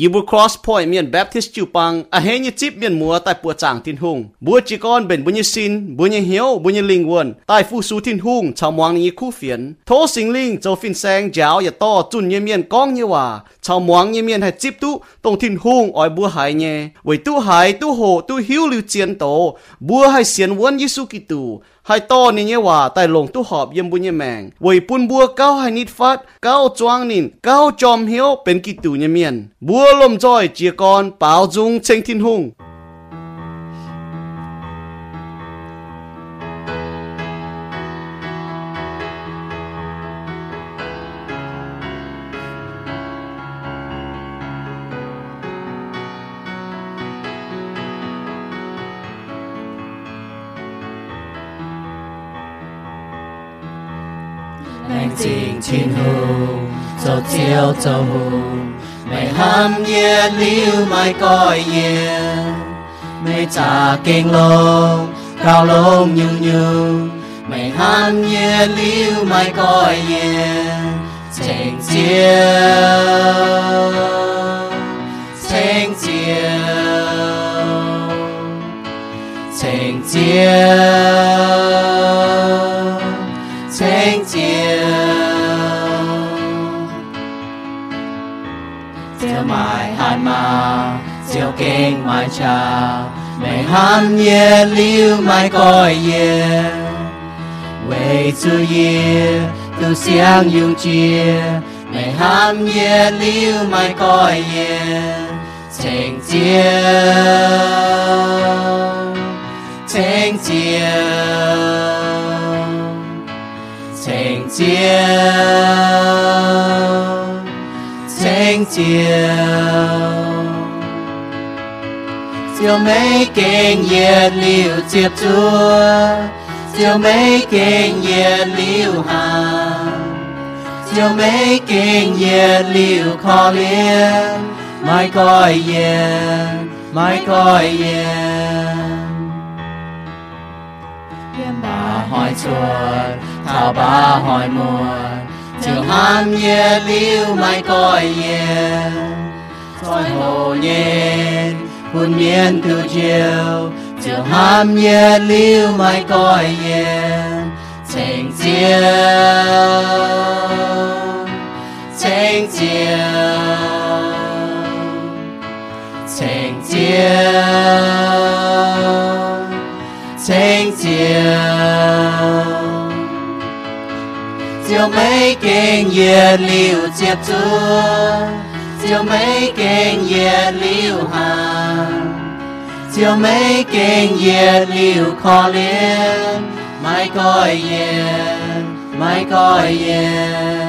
ยีบุครอสพอยเมียนแบปทิสจูปังอาเฮยจิบเมียนมัวแต่ปัวจางทินหุงบัวจีกอนเป็นบุญยสินบุญยเหียวบุญยลิงวนใต้ฟูสูทินหุงชาวมวงนี้คู่เฟียนโทสิงลิงเจ้าฟินแซงเจ้าอย่าต่อจุนเยเมียนก้องเยว่าชาวมวงเยเมียนให้จิบตุตรงทินหุงอ้อยบัวหายเยไว้ตู้หายตู้โหตู้หิวลิวเจียนโตบัวให้เสียนวนยิสุกิตู ให้ต้อนี่เนี่ยว่าแต่ลงตู้หอบเยี่ยมบุญยแมงไว้ปุ่นบัวเก้าให้นิด 静天空，就照就好，未喊夜了咪改夜，未炸劲龙，教龙摇摇，未喊夜了咪改夜，情照，情照，情照。 mai hai ma, diệu kinh mai cha. Mày han ye liu mai coi ye. Wei zu ye từ sáng dùng chia mày han ye liu mai coi ye. Thành chiêu thành chiêu thành chiêu 照，情照，照美景夜了接住，照美景夜了行，照美景夜了可怜，咪改言，咪改言。把海出，逃把海没， trường han ye liu mai coi nhẹ soi hồ nhiên hôn miên từ chiều trường han ye liu mai coi nhẹ thành chiều thành chiều thành chiều thành chiều 照美景夜了接住，照美景夜了行，照美景夜了可怜，咪改言，咪改言。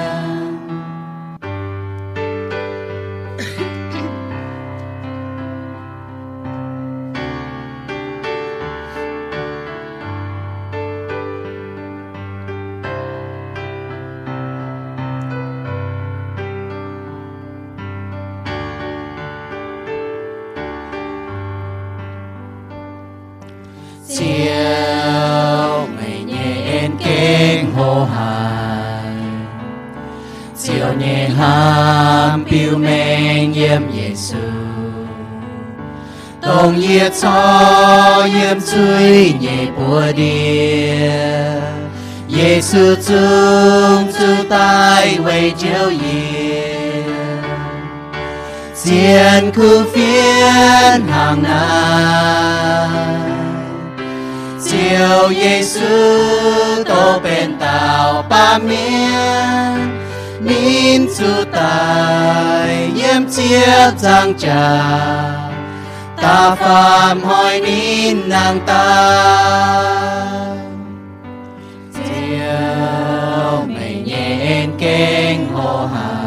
Ham piu men giê xu tông nhiệt cho yếm chui nhẹ bùa địa. Giêsu chung chu tai quay chiếu yếm Diện khu phiên hàng năm chiều giê xu tô bên tàu ba miên nín chu tài yếm chia giang trà. Ta phàm hỏi nín nàng ta. Chiều mây nhện kênh hồ hải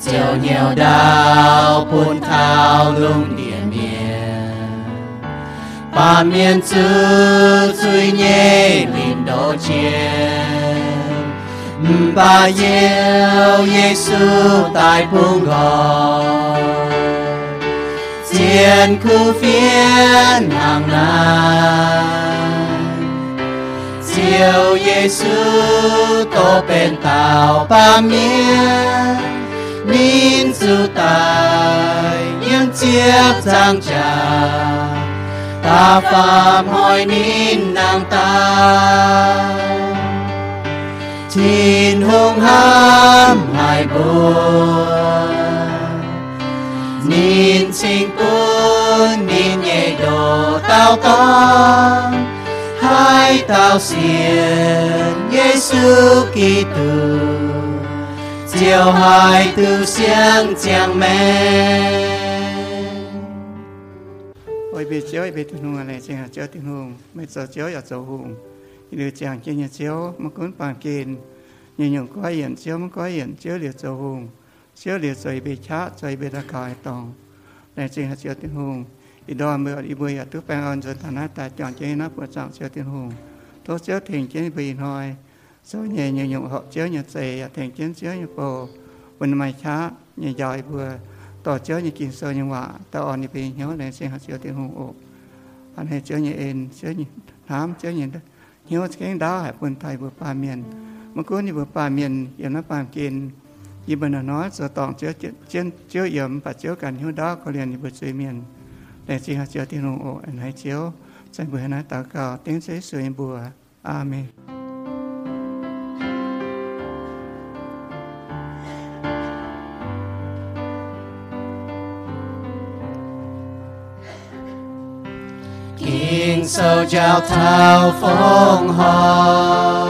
chiều nhiều đào phun thao lung địa điện ba miền chữ suy nhẹ linh đồ chiên ba yêu Giêsu tại buông gò chiên khu phiên hàng năm chiều Giêsu tô bên tàu ba miên nín su tài những chiếc giang trà. Ta phạm hỏi nín nàng ta chín hung ham hai buồn nín sinh quân, nín nhẹ đồ tao con hai tao xiên Giêsu Kitô chiều hai từ sáng chàng mẹ ôi, bị chiếu, bị tình hùng này chỉ là chiếu tình hùng mấy giờ chiếu là chiếu hùng được chàng chỉ nhà chiếu mà cũng bàn kiên nhiều nhiều có hiện chiếu mà có hiện chiếu liệt chiếu hùng chiếu liệt rồi bị chá rồi bị đã cài tòng này chỉ là chiếu tình hùng ý đó mới đi bơi ở trước bàn ơn rồi thằng ta chọn chơi nó của trọng chiếu tình hùng tốt chiếu thiền chiến bị hỏi số nhẹ nhiều nhiều họ chiếu nhà xe thiền chiến chiếu nhà bồ bên mai chá nhà dài vừa ต่อเจ้าอย่ากินเสือยังว่าต่ออ่อนนี่เป็นเหี้ยวในเสียงหาเสือเตียงหงอกอันให้เจ้าอย่าเอ็นเสืออย่าถามเจ้าอย่าเหี้ยวเสียงดาวให้คนไทยเบื่อปลาเมียนเมื่อก่อนนี่เบื่อปลาเมียนอย่างนั้นปลากินยี่บันน้อยเสือตองเจ้าเจ้าเจ้าเยี่ hiếu cái anh đá hải quân tay vừa ba miền mà cứ như vừa ba miền yểm nó ba kiên như bên là nó giờ tòng chứa trên chứa yểm và chứa cản hiếu đó có liền như vừa suy miền để chỉ hạ chứa thiên hùng ổ anh hãy chiếu ใจเบื่อนะตากาเต็งเสยสวยบัวอาเมน Kinh sâu chào thao phong hò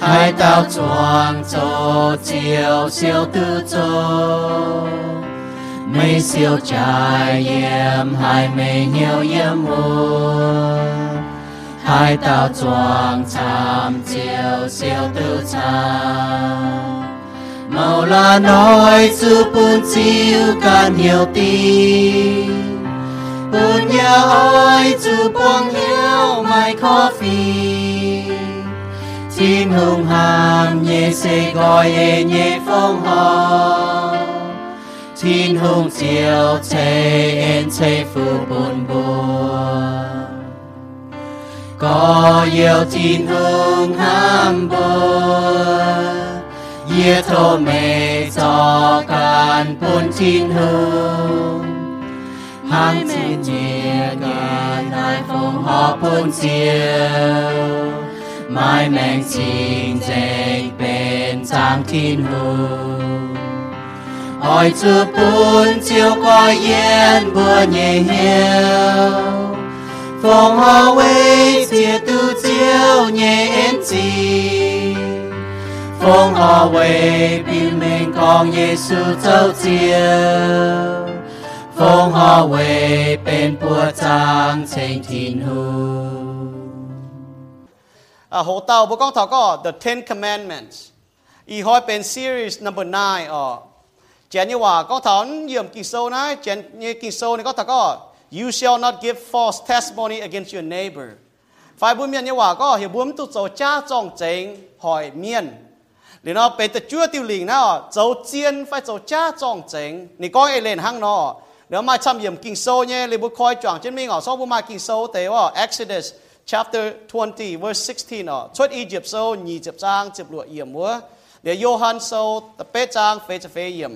Hai tao chuang cho chiều siêu tư cho. Mây siêu trải em, hai mây nhiều em mùa Hai tao chuang chạm chiều siêu tư chạm Màu là nói, sư bún chiêu can nhiều tin. Bún nhà ơi chú quang hiếu mai coffee Tin hùng hàm nhẹ sẽ gọi ê nhẹ phong hò Tin hùng chiều chê en chê phu bún bùa. Có yêu tin hùng hàm bùa, Yê thô mê cho can bún tin hùng hàng chín chia gần đại phong họ bốn chiều mai mèn xin dành bên trang thiên hù. Hỏi chú bốn chiều coi yên bữa nhẹ hiếu phong hoa quê chia tu chiều nhẹ en chi phong hoa quê biểu mình con Giêsu châu chiều phong họ về bên bùa trang trên thiên hù อ่าโหเตาบุกองทอก็ the Ten Commandments อีหอยเป็น series number nine อ๋อเจนนี่ว่าก็ถอนเยี่ยมกิโซนะเจนนี่กิโซนี่ก็ถอก็ you shall not give false testimony against your neighbor ฝ่ายบุญเมียนนี่ว่าก็เหี่ยวบุญตุโจจ้าจองเจงหอยเมียนหรือเนาะเป็นแต่จั่วติวหลิงนะอ๋อโจเจียนฝ่ายโจจ้าจองเจงนี่ก็เอเลนหั่งเนาะ nếu mà chăm yểm kinh sâu nhé li bút khoi chọn trên mình ở sau bút mà kinh sâu tế wa Exodus chapter 20 verse 16 ở xuất Egypt sâu nhị chập trang chập lụa yểm múa để Johan sâu, tập bế trang phê chập phê yểm.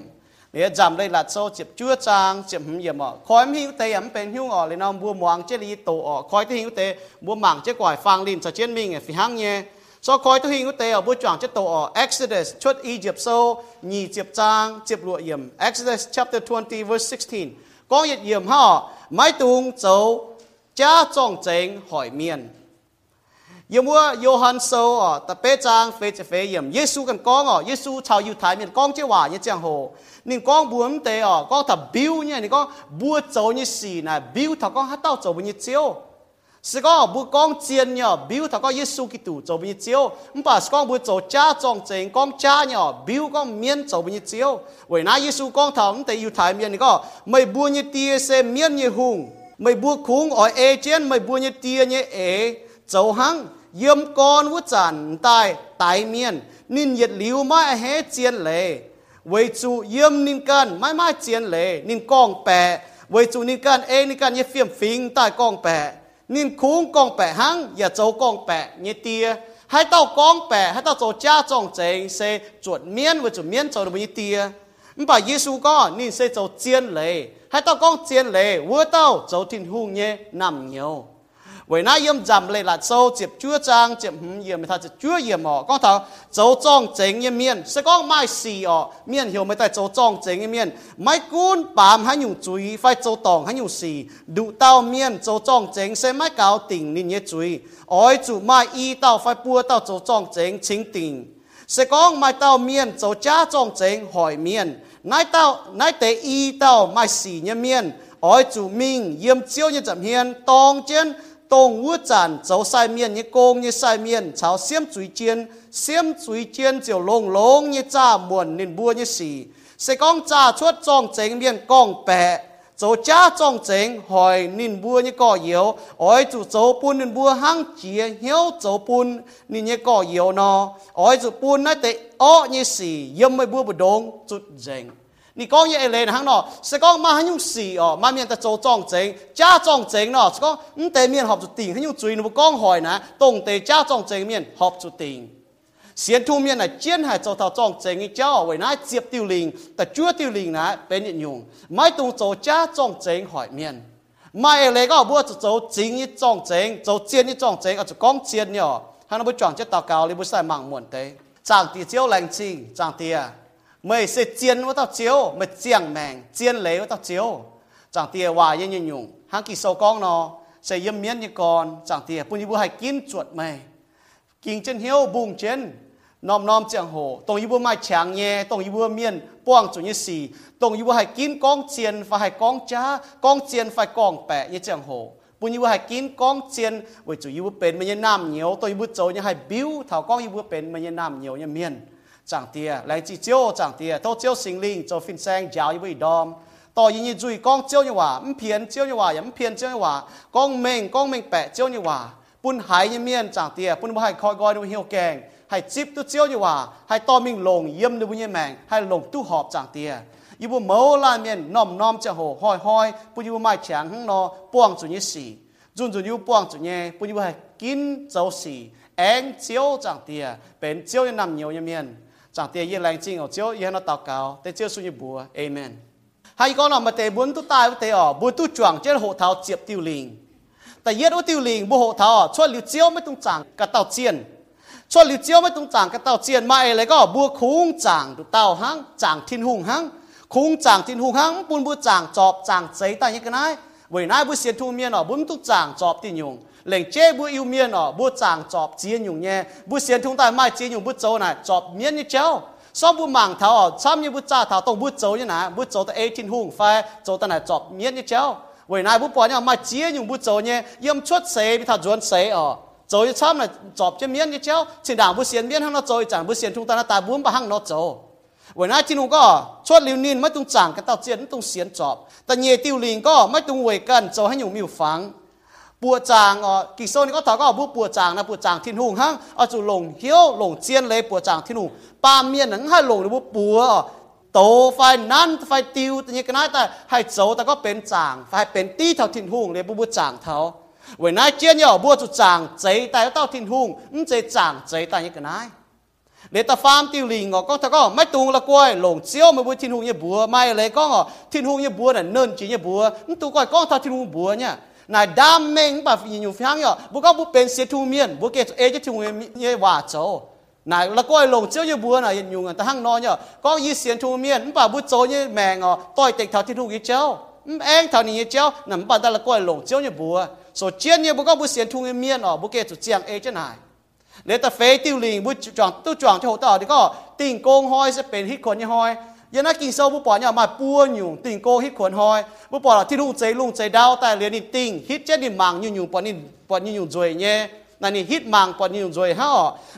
Để giảm đây là sâu chập chúa trang chập hầm yểm ở. Khoi hiu tế yểm bên hiu ở lên ông bua muang chế li tổ ở. Khoi tế hiu tế bua mảng chế quải phang lin cho trên mình phi hăng nhé so khoi tế hiu tế ở bua chọn chế tổ ở Exodus chốt xuất Egypt sâu nhị chập trang chập lụa yểm Exodus chapter 20 verse 16 có nhiệt yểm họ mai tung châu cha trọng chính hỏi miền yếm mua Johann sâu ở tập bế trang phê chế phê yểm Giêsu cần con ở Giêsu chào yêu thái miền con chế hòa như chẳng hồ nên con buồn tế ở con thập biêu nhé nên con bua châu như xì này biêu thằng con hát tao châu bao con nhở thằng con cha con cha nhở con con yêu mày như xe như hùng mày trên mày như như hăng yếm con vũ trần, tai tai miên nín nhiệt liu mai hết chiên lệ. Với chủ yếm nín can mãi mãi chiên lệ nín con bè với chủ nín can ê nín can như phiền phình tai con bè nên khung con bè hăng và châu con bè như tia. Hai tao con bè, hai tao châu cha trong chén sẽ chuột miên với chuẩn miên châu được như tia? Bà Giêsu có, nên sẽ châu chiến lệ hay tao con chiến lệ vừa tao châu thiên hùng nhé, nằm nhiều vậy na yếm giảm lệ là sâu chụp chúa trang chụp hừm yếm ta chụp chúa yếm họ. Con thảo dấu trong chính yếm miên. Sẽ có mai xì ọ miên hiểu mấy ta dấu trong chính yếm miền mấy cuốn bám hay nhung chuối phải dấu tòng hay nhung xì. Đủ tao miên dấu trong chính sẽ mai cáo tỉnh nên nhé chuối ôi chủ, mai y tao phải bua tao dấu trong chính chính tỉnh sẽ có mai tao miên dấu cha trong chính hỏi miên. Nãy tao nãy tế y tao mai xì nhé miên. Ôi chủ, minh, yếm chiếu như chậm hiền tòng trên tông ngũ tràn cháu sai miên như công như sai miên cháu xiêm chuối chiên xiêm chuối chiên chiều lông lông như cha muộn nên bua như xì sẽ con cha chuốt trong chính miên con bè cháu cha trong chính hỏi nên bua như cỏ yếu ôi chủ cháu bún nên bua hăng chia hiếu cháu bún nên như cỏ yếu nó ôi chủ bún nói tệ ó như xì yếm mới bua bù đông chút dành 你讲嘢嚟行咯，是讲嘛很用事哦，嘛面得做装整，假装整咯，是讲唔地面合住定，很用嘴你不讲害呢，懂得假装整面合住定。先ทู面呢，煎系做头装整嘅焦为乃接掉零，但 chúa tiêu linh 呢俾你用，咪同做假装整海面。mai lệ có bữa chỗ chính ít trong chính chỗ chiến ít trong chính ở chỗ con chiến nhỏ hắn nó bữa chọn chết tàu cao lên bữa sai mạng muộn tế chẳng thì chiếu lành chi chẳng thì mày sẽ chiến với tao chiếu. Mày chiang mèn, chiến lấy với tao chiếu. Chẳng tiề hòa yên yên nhung hàng kỳ sâu con nó sẽ yếm miên như con. Chẳng tiề bùn như bùa hay kín chuột mày. Kín chân hiếu bùng chân nom nom chẳng hồ tông như bùa mai chàng nhẹ tông như bùa miên buông chủ như xì. Tông như bùa hay kín con chiên phải hay con cha con chiên phải con bẹ như chẳng hồ bùn như bùa hay kín con chiên. Với chủ như bùa bền mà như nam nhiều. Tông như bùa trâu như hay biếu thảo con như bùa bền mà như nam nhiều như miên chẳng tia lại chỉ chiếu chẳng tia tôi chiếu sinh linh cho phin sang giáo như đom tôi như như duy con chiếu như hòa ấm phiền chiếu như hòa ấm phiền chiếu như hòa con mình con mình bẻ chiếu như hòa bún hải như miên chẳng tia bún hải khoi gọi nó hiểu kèng hay chip tu chiếu như hòa hay to mình lồng yếm nó bún như mèng hay lồng tu họp chẳng tia yêu bún mẫu la miên nom nom chẳng hồ hoi hoi bún yêu mai chẳng hăng nó buông chủ như xì dùng chủ như buông chủ như, bún yêu hay kín dấu xì ăn chiếu chẳng tia bên chiếu như nằm nhiều như miên จากเตียยี่แรงจริงเอาเจ้ายี่นตอกเกาแต่เจ้าสุญบัวเอเมนให้ก็นอมาเตบุญตุตายเตอบุญตุจวงเจ้าหกเท้าเจียบติวลิงแต่เย็ดว่าติวลิงบุหกเท้าช่วยหลิวเจียวไม่ต้องจังกระเต่าเจียนช่วยหลิวเจียวไม่ต้องจังกระเต่าเจียนมาเอเลยก็บัวคุ้งจังดูเต่าหังจังทินหุงหังคุ้งจังทินหุงหังปุ่นบัวจังจอบจังใจตายยังกันไงเว้ยนายบุเสียนทูเมียนอบุญตุจังจอบตินยง เหล่งเจ้บุยิวเมียนอ๋อบุจางจอบเจียนอยู่เนี่ยบุเสียนทุ่งใต้ไม้เจียนอยู่บุโจน่ะจอบเมียนนี่เจ้าซอบบุหมางเท้าอ๋อซ้ำยี่บุจ้าเท้าต้องบุโจนี่นะบุโจตั้งเอทินหุ่งไฟโจตั้งไหนจอบเมียนนี่เจ้าเวลยนาบุปอเนี่ยมาเจียนอยู่บุโจเนี่ยยี่ยชดเสพิธาจวนเสอ๋อโจยซ้ำน่ะจอบเจียนเมียนนี่เจ้าสิด่างบุเสียนเมียนห้องนอโจยจางบุเสียนทุ่งใต้หน้าตาบุ้มปะห้องนอโจวันนั้นจีนูก็ชดลิวนินไม่ต้องจ่างกันเต่าเจียนไม่ต้องเสียนจอบ แต่เยติวลิงก็ไม่ต้องเวกันโจให้อยู่มิวฟัง ปัวจางอ๋อกิโซนี่ก็ถาก็บุปัวจางนะปัวจางทิ้นหุงฮังเอาจุหลงเหี้ยวหลงเจียนเลยปัวจางทิ้นหุงปามเมียนหนังให้หลงหรือบุปัวโตไฟนั้นไฟติวแต่ยังกันได้แต่ให้โจแต่ก็เป็นจางไฟเป็นตีเท่าทิ้นหุงเลยบุบุจางเท่าเว้นายเจียนย่อบัวจุจางใจแต่เต้าทิ้นหุงมันใจจางใจแต่ยังกันได้เลตาฟาร์มติวลิงก็ถ้าก็ไม่ตุงละกล้วยหลงเจียวมาบัวทิ้นหุงเนี่ยบัวไม่เลยก็ทิ้นหุงเนี่ยบัวน่ะเนินจีเนี่ยบัวมันตัวก้อยก็ถ้าทิ้นหุงบัวเนี่ย นายดามเมงแบบอยู่ฟังอยู่บุกบุเป็นเสียทูเมียนบุกเกตเอจะทูเมียว่าโจนายละก้อยลงเจ้าอยู่บัวน่ะยังอยู่แต่ห้างนอนอยู่ก็ยีเสียนทูเมียนป่าบุโจเนี่ยแมงอ๋อต่อยเต็กเท่าที่ทูกี่เจ้าเองเท่านี้เจ้านั่นป่าแต่ละก้อยลงเจ้าอยู่บัวโซเจียนเนี่ยบุกบุเสียนทูเมียนอ๋อบุกเกตจุดเจียงเอจะนายเลตเฟติวลิงบุจวงตู้จวงจะหัวต่อดีก็ติ่งโกงห้อยจะเป็นฮิตคนยี่ห้อย ยันนักกินโซ่บุปผาเนี่ยมาป้วนอยู่ติ่งโกฮิตขวนหอยบุปผาที่ลุงใจลุงใจดาวแต่เรียนนี่ติ่งฮิตเจนี่มังอยู่อยู่ปอนี่ปอนี่อยู่จวยเนี่ยนั่นนี่ฮิตมังปอนี่อยู่จวยฮะ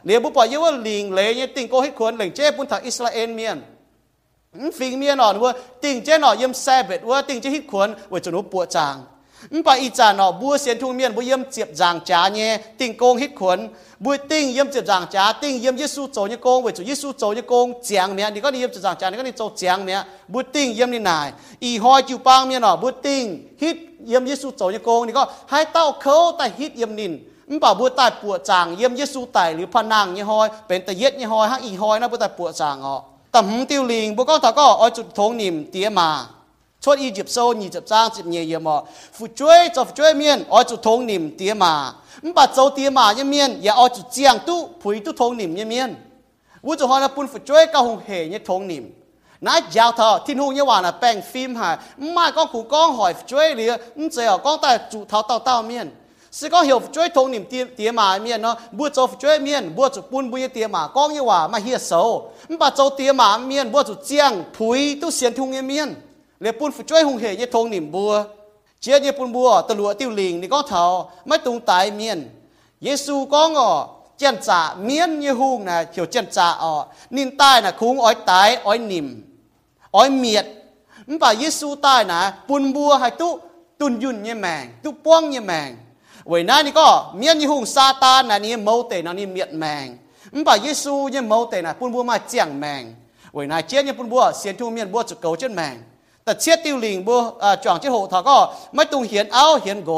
เรียนบุปผาเยอะว่าลิงเลยเนี่ยติ่งโกฮิตขวนเหล่งเจ้ปุ่นถักอิสราเอลเมียนฟิงเมียนอ่อนว่าติ่งเจ้หน่อยยิ่มแซ่บเบ็ดว่าติ่งเจ้ฮิตขวนว่าจะนุปวดจาง มไปอีจานอบัวเสียนทุ่งเมียนบัวเยี่ยมเจียบจางจ้าเนี่ยติ่งโกงฮิตขวนบัวติ่งเยี่ยมเจียบจางจ้าติ่งเยี่ยมเยซูโจเนี่ยโกงเวจูเยซูโจเนี่ยโกงเจียงเมียนี่ก็นี่เยี่ยมเจียบจางจ้านี่ก็นี่โจเจียงเมียบัวติ่งเยี่ยมนี่นายอีหอยจิวปางเมียนอบัวติ่งฮิตเยี่ยมเยซูโจเนี่ยโกงนี่ก็ให้เต้าเขาแต่ฮิตเยี่ยมนินมป่าบัวตายปวดจางเยี่ยมเยซูไตหรือพนังเนี่ยหอยเป็นแต่เย็ดเนี่ยหอยฮักอีหอยนะบัวตายปวดจางอ๋อต tầm tiêu liền bố con thảo có ở chụp thốn niệm tía mà chốt y dịp sâu nhị dịp giang dịp ชดอียิปต์โซนีจับจ้างจิบเนียเยมอฟูช่วยจับช่วยเมียนอ้อยจุทงนิมเตียมาไม่ปัดเจ้าเตียมาเยเมียนอย่าอ้อยจุเจียงตู้ผุยตู้ทงนิมเยเมียนวุจุฮอนะปุ่นฟูช่วยกะหงเหยเนี่ยทงนิมนายยาวเธอทิ้งหูเนี่ยว่านะแป้งฟิล์มหายไม่ก็ขู่ก้องหอยช่วยเหลือเจ้าก้องแต่จุเท้าเต้าเต้าเมียนสิก็เหี่ยวช่วยทงนิมเตียเตียมาเมียนเนาะบัวจบช่วยเมียนบัวจุปุ่นบุยเตียมาก้องเนี่ยว่ามาเฮียเสาไม่ปัดเจ้าเตียมาเมียนบัวจุเจียงผุยตู้เสียนทุงเมียน le pun phụ choi hung hề như thong nỉm bùa, chia như pun bùa, ta lua tiêu liền ni có thao mai tung tai mien yesu có ngọ chân trả miên như hung nè chiều chân trả ọ nín tai nè khung ói tái ói nỉm, ói miệt. Mình bảo yesu tai nè pun bùa hay tu tun yun như mèng, tu puang như mèng, vậy nãy ni có miên như hung sa ta nè ni mâu tề nè ni miệt mèng, mình bảo yesu như mâu tề nè pun bùa mà chèng mèng, vậy nãy chia như pun bùa, xiên thu miên bùa chụp cầu chân mèng. แต่เช็ดติวลิงบัวจ่องเช็ดหูเขาก็ไม่ตุงเหียนเอาเหียนโก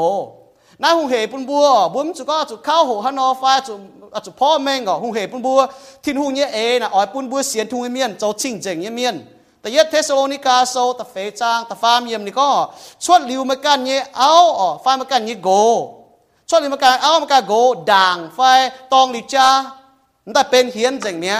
น้าหงเหปุ่นบัวบุ้มจุก็จุเข้าหูฮันอฟ้าจุจุพ่อแม่งก็หงเหปุ่นบัวทิ้นหงเนี่ยเอนะอ้อยปุ่นบัวเสียนทุ่งเมียนโจชิงเจงเนี่ยเมียนแต่ยัดเทสโลนิกาโซแต่เฟจางแต่ฟามเยี่ยมนี่ก็ชวดลิวมากันเนี่ยเอาอ๋อฟามากันเนี่ยโกช่วมาการเอามาการโกด่างไฟตองลิจ้าแต่เป็นเหียนจังเนี้ย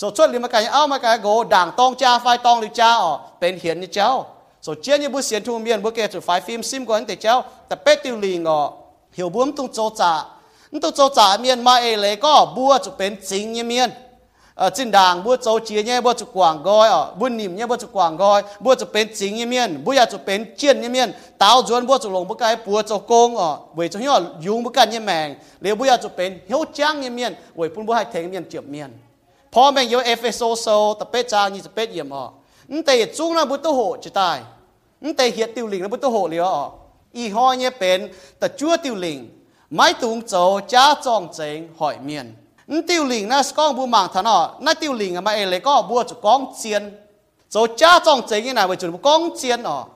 so chốt li mà cái áo mà cái gỗ đảng tông cha phai tông li cha ở bên hiền như cháu so chiến như bữa chiến thu miền bữa kia chụp phai phim sim của anh thì cháu tập bé tiêu li ngọ hiểu buông tung chỗ trả tung chỗ trả miền mà ấy lấy có bữa chụp bên chính như miền ở trên đảng bữa chỗ chia nhé bữa chụp quảng gọi ở bữa nìm nhé bữa chụp quảng gọi bữa chụp bên chính như miền bữa giờ chụp bên chiến như miền tao duyên bữa chụp lồng bữa cái bữa chụp công ở về chỗ nhỏ dùng bữa cái như mèn liệu bữa giờ chụp bên hiếu trang như miền về phun bữa hai thế miền chụp miền Paul mang yếu Epheso so tập bết cha như tập bết yểm họ. Nhưng tệ chung là bút tô hộ chỉ tài nhưng tệ hiện tiêu là bút tô hộ liều họ. Y ho nhé bên tập chúa tiêu lĩnh mãi tung châu cha tròn chén hỏi miền. Nhưng tiêu là con bu mạng thằng họ. Na tiêu lĩnh mà ấy lấy có bua cho con chiến châu cha tròn chén như nào với chúng con chiến họ.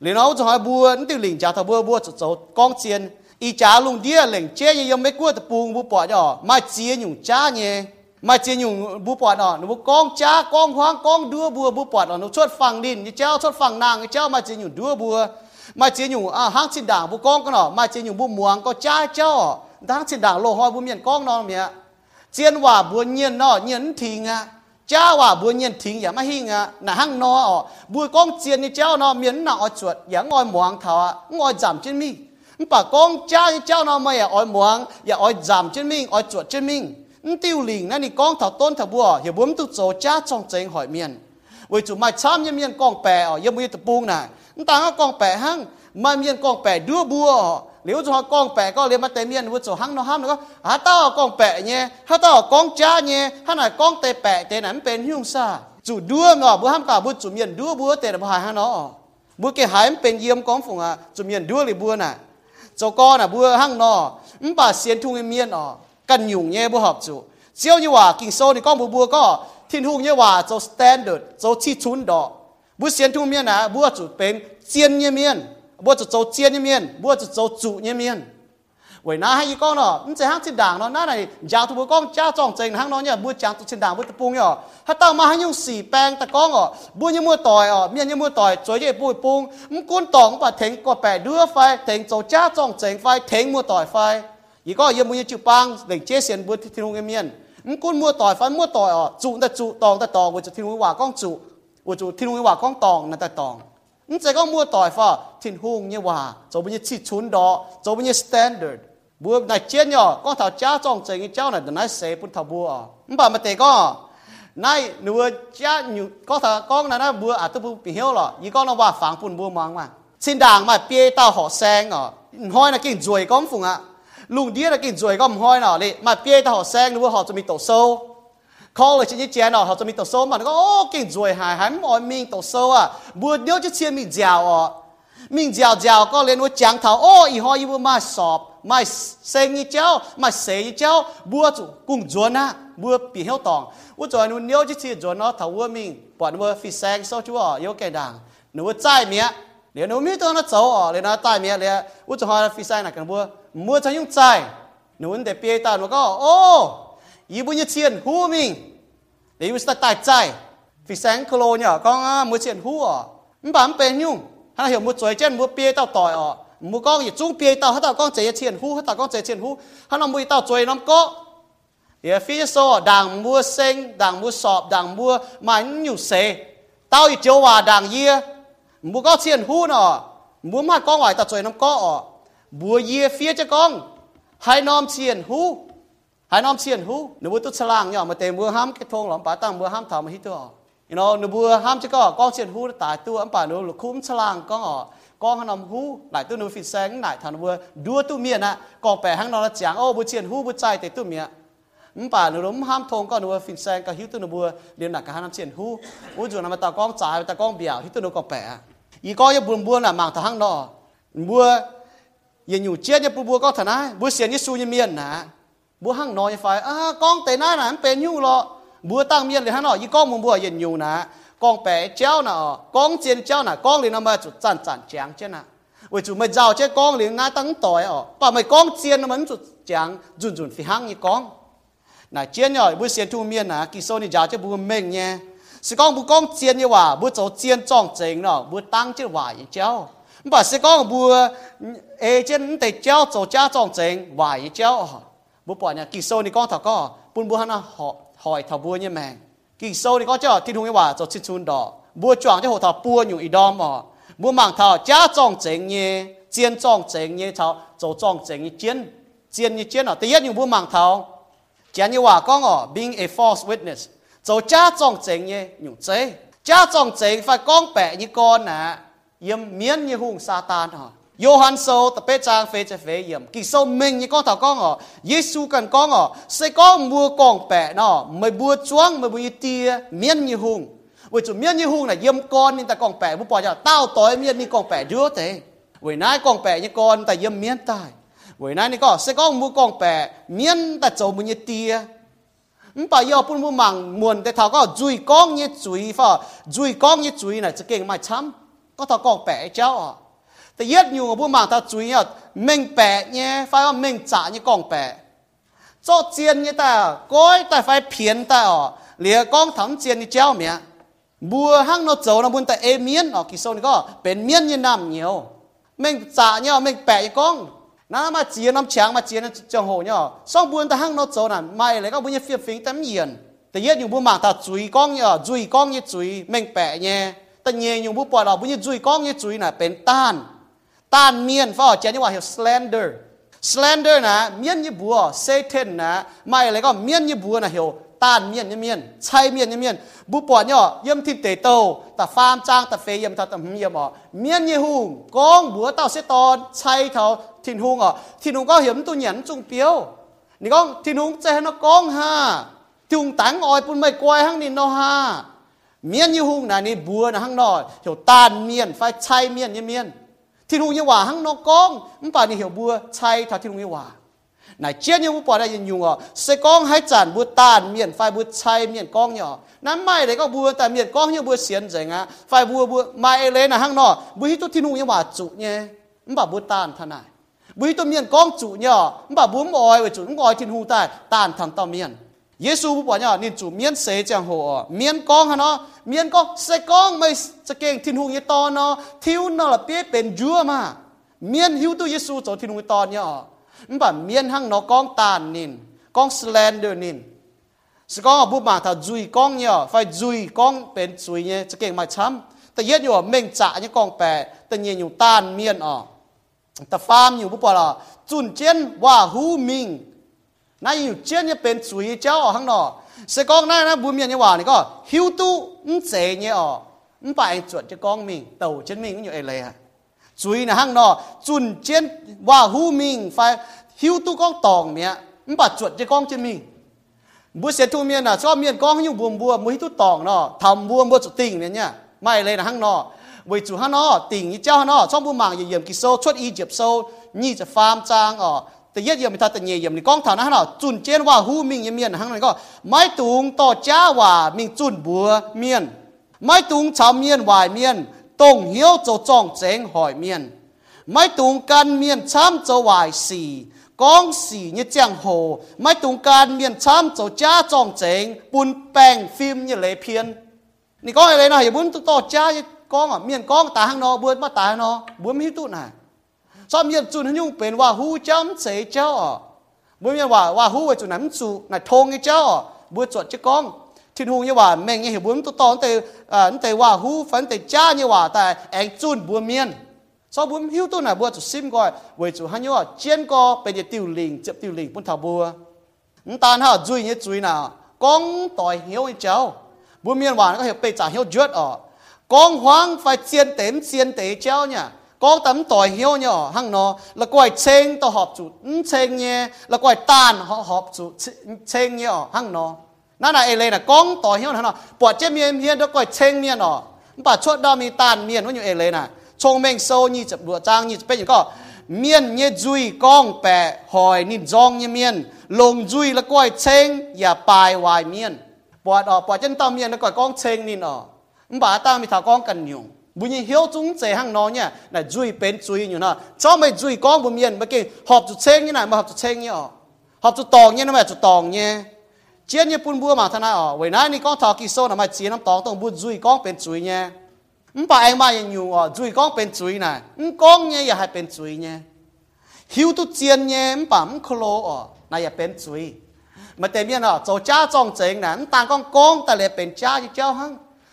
Liền nói cho hỏi bua nhưng tiêu cha thằng bua bua cho châu con chiến y cha luôn đĩa lệnh chế như yếm mấy cua tập buông bu bỏ cho mà chia nhung cha nhé hai thành miền chụp miền พ่อแม่เยอะเอฟเอโซโซตะเป็ดจางนี่จะเป็ดเยี่ยมอ่ะนั่นแต่จุงนะบุตรโหจะตายนั่นแต่เหียติวลิงนะบุตรโหเลยอ่ะอีห้อยเนี่ยเป็นแต่จั่วติวลิงไม่ตุงโจจ้าจองเจงหอยเมียนนั่นติวลิงนะสก้องบูมังทันอ่ะนั่นติวลิงอ่ะมาเอเลยก็บัวจะก้องเจียนโจจ้าจองเจงยังไงไปจุดก้องเจียนอ่ะหรือเราจะหอยบัวนั่นติวลิงจ้าทบัวบัวจะโจก้องเจียนอีจ้าลุงเดียเหล่งเจ๊ยังไม่กลัวตะปูงบัวปอดอ่ะมาเจียนอยู่จ้าเนี่ย mà chỉ nhung bu bọt ọ nó con cha con hoang con đua bùa bu bọt ọ nó chốt phẳng đin như cháu chốt phẳng nàng cái cháu tiêu liền, nãy nì con thảo tôn thảo bùa hiểu bướm tu chỗ cha trong chén hỏi miền. Với chủ mai chăm nhân miền con bè ở yếm bùi tập buông này ta con bè hăng mai miền con bè đưa bùa. Nếu cho con bè có liền mà tề miền với chỗ hăng nó ham nữa hả tao con bè nhé hả tao con cha nhé hả này con tề bè tề nãy bên hiung xa. Chủ đưa ngỏ bữa ham cả bữa chủ miền đưa bùa tề là hài hăng nó. Bữa kia hái bên yếm con phùng à chủ miền đưa liền bùa này. Cho con à, bùa hăng nó. Bà xiên thung miền nó จ้าจองเจงหอยเมียนวิจุมาช้ำยังเมียนกองแปะอ๋อยังมีตะปูงน่ะนั่นต่างก็กองแปะหั่งมาเมียนกองแปะดัวบัวหรือจุกองแปะก็เรียนมาเตเมียนวิจุหั่งเนาะห้ามแล้วก็หาต้ากองแปะเนี่ยหาต้ากองจ้าเนี่ยหาหน่อยกองเตแปะเตนั้นเป็นหิ้งซาจุดัวงอบัวห้ามกาบุจุเมียนดัวบัวเตะบ่หายฮะเนาะบัวเกหายมันเป็นเยี่ยมกองฝงอ่ะจุเมียนดัวหรือบัวน่ะเจ้าก้อน่ะบัวหั่งเนาะมันป่าเสียนทุ่งเมียนอ๋อกันยุ่งเนี่ยบัวหอบจุ chiếu như hòa kinh sâu thì con bùa bùa có thiên hùng như hòa cho standard cho chi chun đó bùa xiên thu miên à bùa chủ bên chiên như miên bùa chủ cho chiên như miên bùa chủ cho chủ như miên vậy na hay con nó nó sẽ hang trên đảng อีก็ยังมือจูปังเด็กเจสียนบุตรที่นุ่งเมียนกุ้นมัวต่อยฟันมัวต่อยอะจูแต่จุตองแต่ตองวัวจุที่นุ่งว่าก้องจุวัวจูที่นุ่งว่าก้องตองนั่นแต่ตองนั่จะก็มัวต่อยฟ้าทิ้งหงเนี่ยว่าจะเป็นยี่ชิชุนดอจะเป็นยี่สแตนดาร์ดบัวนายเจียนย่อก็ถ้าจ้าจ้องใจงี้เจ้าน่ะนายเสพุ่นทับบัวมันบ่มาเตะก็นหนูเจ้าอยู่ก็ถ้าก้องนั่นนะบัวอาจจะบุปีเหี้ยวหรอยี่ก็นว่าฝังปุ่นบัวมังมาสินด่างมาเปี้ยต้าห่อแซงอะห้อยนะกิ่งวยก้องฝุ่งอะ ลุงเดียนะกินจวยก็มห้อยหน่อเลยมาเปี้ยตาหอแซงหรือว่าหอจะมีโตโซ call เลยชิ้นเจียนอ่ะเขาจะมีตัวโซ่มันก็โอ้เก่งรวยหายหายไม่มีตัวโซ่อ่ะบัวเดียวจะเชียนมีเจ้าอ่ะมีเจ้าเจ้าก็เรียนว่าจังเท่าโอ้อีหอยบัวมาสอบมาเซ็งยี่เจ้ามาเสียยี่เจ้าบัวจุกุ้งจวนนะบัวปีเหี่ยวตองว่าจอยนู้นเดียวจะเชียนจวนเนาะเท่าว่ามีปวดบัวฟิแซงโซ่ชัวเยอะแก่ดังหนูว่าใจเมียเดี๋ยวหนูมีตัวนั้นโซ่อ่ะเลยนะใต้เมียเลยว่าจะหาฟิแซงหนักกันบัว mua cho những trái, nún để bia ta nó có ô ý bún như chiên hú mình. Để ý ta tài trái, vì sáng cơ lô nhở con mua chiên hú à mình bám bên nhung hắn hiểu mua chuối chân mua bia tao tỏi à mua con gì chung bia tao hết tao con chế chiên hú hết tao con chế chiên hú. Hắn làm mua tao chuối lắm có. Để phía sau đảng mua sinh đảng mua sọp đảng mua mảnh nhiều xe tao ý chiếu hòa đảng yê mua có chiên hú nọ mua mà có ngoài tao chuối lắm có à บัวเยียเฟียจะกองไฮนอมเชียนหูไฮนอมเชียนหูนบัวตุสลางย่อมาเตบัวห้ามกระทงหลอมป่าตั้งบัวห้ามถามมาฮิตัวอีนอนบัวห้ามจะก็กองเชียนหูตายตัวอันป่านูคุ้มสลางก็ออกกองนอมหูหลายตัวนฟิแสงหลายทานบัวดัวตุเมียนะกองแปะห้างนอนละจางโอ้บัวเชียนหูบัวใจแต่ตุเมียมป่าหนูล้มห้ามทงก็หนูฟินแซงกับฮิวตุนบัวเดียวหนักกับห้ามเชียนหูอู้จูนมาตากองจ่ายตากองเบี่ยวฮิวตุนกองแปะอีกอยบุญบัวน่ะมังทางนอบัว con bữa con chiến như hòa bữa cháu chiến trong chính nó bữa tăng chứ hòa như cháu bà sẽ có bữa ê trên để cháu cháu cha trong chính hòa như cháu บุปผาเนี่ยกิโซนี่ก็ถ้าก็ปุ่นบัวนะหอหอยถ้าบัวเนี่ยแมงกิโซนี่ก็จะที่ทุ่งว่าจะชิดชุนดอกบัวจวงจะหัวถ้าปัวอยู่อีดอมอ๋อบัวมังเท่าจ้าจองเจงเนี่ยเจียนจองเจงเนี่ยเท่าจะจองเจงเนี่ยเจียนเจียนเนี่ยเจียนอ๋อแต่ยัดอยู่บัวมังเท่าเจี bà sẽ có bùa ê trên tay cháu cho cha trong chén vài cháu bố bỏ nhà kỳ sâu thì con thảo có bún bùa hắn họ hỏi thảo bùa như mèn kỳ sâu thì con cho thì đúng cái bà cho chít chun đỏ bùa choàng cho hộ thảo bùa nhủ ý đom mà bùa mảng thảo cha trong chén nhé chiên trong chén nhé thảo cho trong chén nhé chiên chiên như chiên ở thứ nhất những bùa mảng thảo chén như hòa con ở being a false witness cho cha trong chén nhé nhủ chế cha trong chén phải con bẻ như con nè à ซาตานอ๋อ Johan sâu tập bê trang phê chế phê yếm kỳ sâu mình như con thảo con ở Giêsu cần con ở sẽ có mua con bẻ nó mới bua chuang mới bua tia miên như hùng vì chủ miên như hùng là yếm con nên ta con bẻ bua bỏ ra tao tối miên như con bẻ đứa thế vì nãy con bẻ như con ta yếm miên tài vì nãy này có sẽ có mua con bẻ miên ta châu mua như tia bà yêu bún mua mảng muôn để thảo có dùi con như dùi phà dùi con như dùi này sẽ kinh mai chăm có thảo con bẻ cháu à แต่เย็ดอยู่กับผู้มาถ้าจุยเนี่ยมิงแปะเนี่ยไฟว่ามิงจ่าเนี่ยกองแปะโจเจียนเนี่ยแต่ก้อยแต่ไฟเพียนแต่อ๋อเหลียกองทำเจียนนี่เจ้าเมียบัวห้างโนโจนะบุญแต่เอเมียนอ๋อกิโซนี่ก็เป็นเมียนยี่น้ำเหนียวมิงจ่าเนี่ยมิงแปะยี่กองนั่นมาเจียนน้ำช้างมาเจียนจังโหเนี่ยสองบุญแต่ห้างโนโจนั่นไม่เลยก็บุญยี่เฟียฟิงแต่เมียนแต่เย็ดอยู่บุญมาถ้าจุยกองเนี่ยจุยกองเนี่ยจุยมิงแปะเนี่ย แต่เนี่ยอยู่บุญปล่อยเราบุญยี่จุยกองเนี่ยจุยน่ะเป็นต้านต้านเมียนฟ้าเจนี่ว่าเหี่ยว slender slender นะเมียนยี่บัว Satan นะไม่อะไรก็เมียนยี่บัวนะเหี่ยวต้านเมียนยี่เมียนใช่เมียนยี่เมียนบุปผาเนี่ยเยี่ยมทิพเตโตแต่ฟาร์มจ้างแต่เฟยเยี่ยมทัดแต่เยี่ยมอ๋อเมียนยี่หุงกองบัวเต้าเสตอนใช่เท่าทินหุงอ๋อทินหุงก็เหี่ยมตัวหยันจุงเปียวนี่ก็ทินหุงเจนกองฮาจุงตังออยปุ่นไม่กวายหังนินโนฮา เมียนยี่หุงนะนี่บัวนะหังนอเหี่ยวต้านเมียนไฟใช่เมียนยี่เมียนที่ลุงยี่ว่าหังนกกองมันป่านี่เหี่ยวบัวใช่ถ้าที่ลุงยี่ว่าไหนเจียนยังบุปผาได้ยินยุงอ่ะเสกองให้จานบัวตานเมียนไฟบัวใช่เมียนกองเนี่ยนั้นไม่เลยก็บัวแต่เมียนกองเนี่ยบัวเสียนเจ๋งอ่ะไฟบัวบัวไม่เลยนะหังนอบัวที่ตัวที่ลุงยี่ว่าจุเนี่ยมันป่าบัวตานท่านายบัวที่ตัวเมียนกองจุเนี่ยมันป่าบัวมอยไว้จุมันอยที่ลุงใต้ตานทางต่อเมียน 耶稣不管呀，你主免谁讲好啊？免讲哈喏，免讲谁讲没这个天空一道呢？天那了别变热嘛，免有都耶稣走天空一道呀，你把免行那讲淡呢，讲 slander 呢，是讲啊不嘛，他注意讲呀，phải 注意讲变注意呢，这个买参，但也有明炸呢讲白，但也有淡面啊，但 farm 有不罢了，准见哇，who mean？na yu chen ye pen chu yi chao hang no se con na na bu mian ye wa ni hiu tu n che ye o n pa chuột cho con mình tàu chân mình cũng như ấy lệ à nọ chun trên và hu mình phải hiu tu con tòng mẹ n pa chuột cho con chân mình bữa sẽ thu miên là cho miên con như buồn buồn mới tu tòng nọ thầm buồn buồn chủ tình này nhá mai lệ là hang nọ vì chủ hang nọ tình như cháu nọ cho buồn màng gì yểm kỳ sâu xuất y diệp sâu nhị จะ farm trang ở แต่ยัดยมทัดแต่เยี่ยมนี่กองฐานนะฮะจุนเจนว่าหูมิงเยียมเมียนหังนั่นก็ไม่ตุงต่อจ้าว่ามิงจุนบัวเมียนไม่ตุงชาวเมียนวายเมียนตงเหี้ยวโจจ้องเจงหอยเมียนไม่ตุงการเมียนช้ำโจวายสี่กองสี่เนี่ยเจียงโหไม่ตุงการเมียนช้ำโจจ้าจ้องเจงปุนแป้งฟิล์มเนี่ยเลยเพียนนี่กองอะไรนะอย่าบุญต่อจ้ากองอะเมียนกองตาหังนอบัวมาตาหังนอบัวไม่ตุ้น่ะ cho miền chủ nó nhung bênว่าหูจำเสียเจ้าบุญมีว่าว่าหูไว้จุนั้นchủ này thong cái จ้าบุญจดจะกองที่หูnhưว่าแม่งยังเห็นบุญตัวตอนแต่อ่าแต่ว่าหูฝันแต่จ้าnhưว่าแต่เองจุนบุญเมียน sau buồn hiu tu này buồn chủ sim gọi với chủ hắn nhớ chiến co bây giờ tiêu linh chấp tiêu linh buồn thảo bùa tan ha duy như duy nào con tỏi hiếu như cháu buồn miên hòa nó có hiểu bây giờ hiếu duyệt ở con hoang phải chiến tém chiến tế cháu nhá ก็ตำต่อยเหี้ยวเนี่ยหังเนาะแล้วก็ไอ้เชงต่อหอบจุดเชงเนี่ย แล้วก็ไอ้ตานหอบจุดเชงเนี่ยหังเนาะนั่นน่ะเอเลยน่ะก้องต่อยเหี้ยวเนาะปวดเจมีเมียนแล้วก็ไอ้เชงเนี่ยเนาะป่าชดดามีตานเมียนว่าอยู่เอเลยน่ะชงเมงโซนี่จะบัวจางนี่จะเป็นอย่างก็เมียนเนี่ยจุยก้องแปะหอยนินจองเนี่ยเมียนลงจุยแล้วก็ไอ้เชงอย่าปลายวายเมียนปวดออกปวดเจนตาเมียนแล้วก็ก้องเชงนี่เนาะมันป่าตามีถาก้องกันยุง บุญเหี่ยวจุงเจหังนอเนี่ยน่ะจุยเป็นจุยอยู่นะชอบไม่จุยก้องบุญเมียนเมื่อกี้หอบจุดเชงนี่น่ะมาหอบจุดเชงเนี่ยอ๋อหอบจุดตองเนี่ยนะแม่จุดตองเนี่ยเจียนเนี่ยปุ่นบัวมาทนายอ๋อเวลานี่ก้องทอกิโซน่ะมาเจียนน้ำตองต้องบุญจุยก้องเป็นจุยเนี่ยมันป่าเองมาอย่างอยู่อ๋อจุยก้องเป็นจุยน่ะมันก้องเนี่ยอย่าให้เป็นจุยเนี่ยหิวตุเจียนเนี่ยมันป่ามันโคโลอ๋อน่าอย่าเป็นจุยมาเต็มเนี่ยเนาะโจจ้าจองเจงน่ะมันต่างก้องก้องแต่เลยเป็นจ้าอยู่เจ้าหัง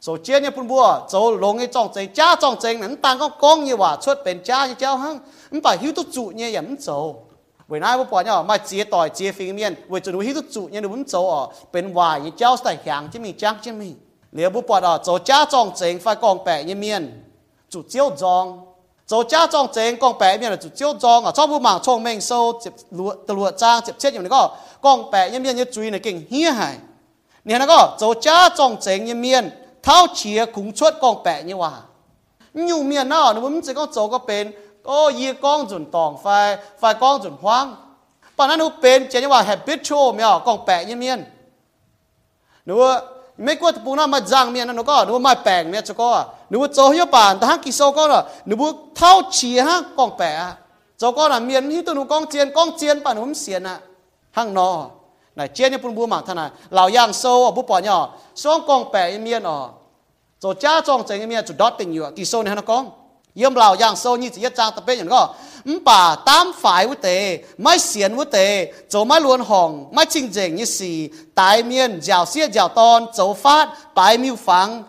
so chia như phun bùa so lông cái trong chén cha trong chén nắn tăng con con như vậy, xuất bên cha như cháu hăng nắn phải hiểu tốt chủ như vậy nắn so với nay bố bỏ nhau mà chia tỏi chia phim miên với chủ hiếu tốt trụ như đúng so ở bên ngoài như cháu tại hàng chứ mình chắc chứ mình. Nếu bố bỏ ở so cha trong chén phải còn bẻ như miên chủ chiếu dòng. So cha trong chén con bẻ miên là chủ chiếu dòng à, cho bố mảng trong mình sâu chụp lụa lụa trang chụp chết như này có? Con bẻ như miên như chui này kinh hiế hại. nè nó có so cha trong chén như miên ท้าเฉียขุงชดกองแปะนี่ว่าอยู่เมียน่าหนี่ยมันจะก็โจก็เป็นก็ยีกองจุนตองไฟไฟกองจุนห้างปอนนั้นหนูเป็นเจนี่ว่า habitual เมียกองแปะยี่เมียนหนูว่าไม่กลัวปูน่ามาจังเมียนะหนูก็หนูว่าไม่แปลงเนี่ยจะก็หนูว่าโจยป่านแต่ฮักกิโซก็หนูว่าเท้าเฉียฮะกองแปะโจก็น่ะเมียนที่ตัวหนูกองเจียนกองเจียนป่านหนูมเสียน่ะห้างนอไหนเจียนเนี่ยปุ่นบัวหมากท่านน่ะเหล่าย่างโซ่บุปผาเนี่ยซ้องกองแปะเมียนอะ cho cha chong chang em cho dot tình yêu. Ti so này nó con? Yếm lão yang so như chỉ trang tập bên có bà tam phải với tề, mai xiên với tề chỗ mai luôn hỏng mai chinh chỉnh như xì tai miên, giàu xia giàu ton chỗ phát bài miêu phẳng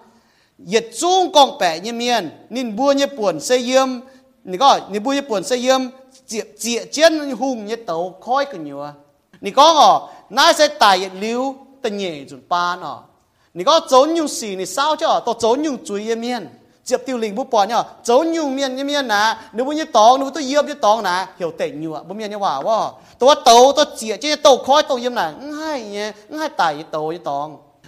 nhiệt chung con bẻ như miên, nín bua như buồn xây yếm. Nị có nị bua như buồn xây yếm chĩa chĩa chiến hùng như tàu khói cái nhiều nị có ngỏ nãy sẽ tài nhiệt lưu tình nhẹ chút ba nọ 你个走牛屎，你烧着都走牛嘴一面，接丢零不管呀，走牛面一面呐，你不你当，你不都要不当呐，有得牛啊，不面你话哇，ตัวโตตัวเจี๋ยเจี๊ยโตคอยโตยิ้มน่ะง่ายเงี้ยง่ายตายโตยี่ตอง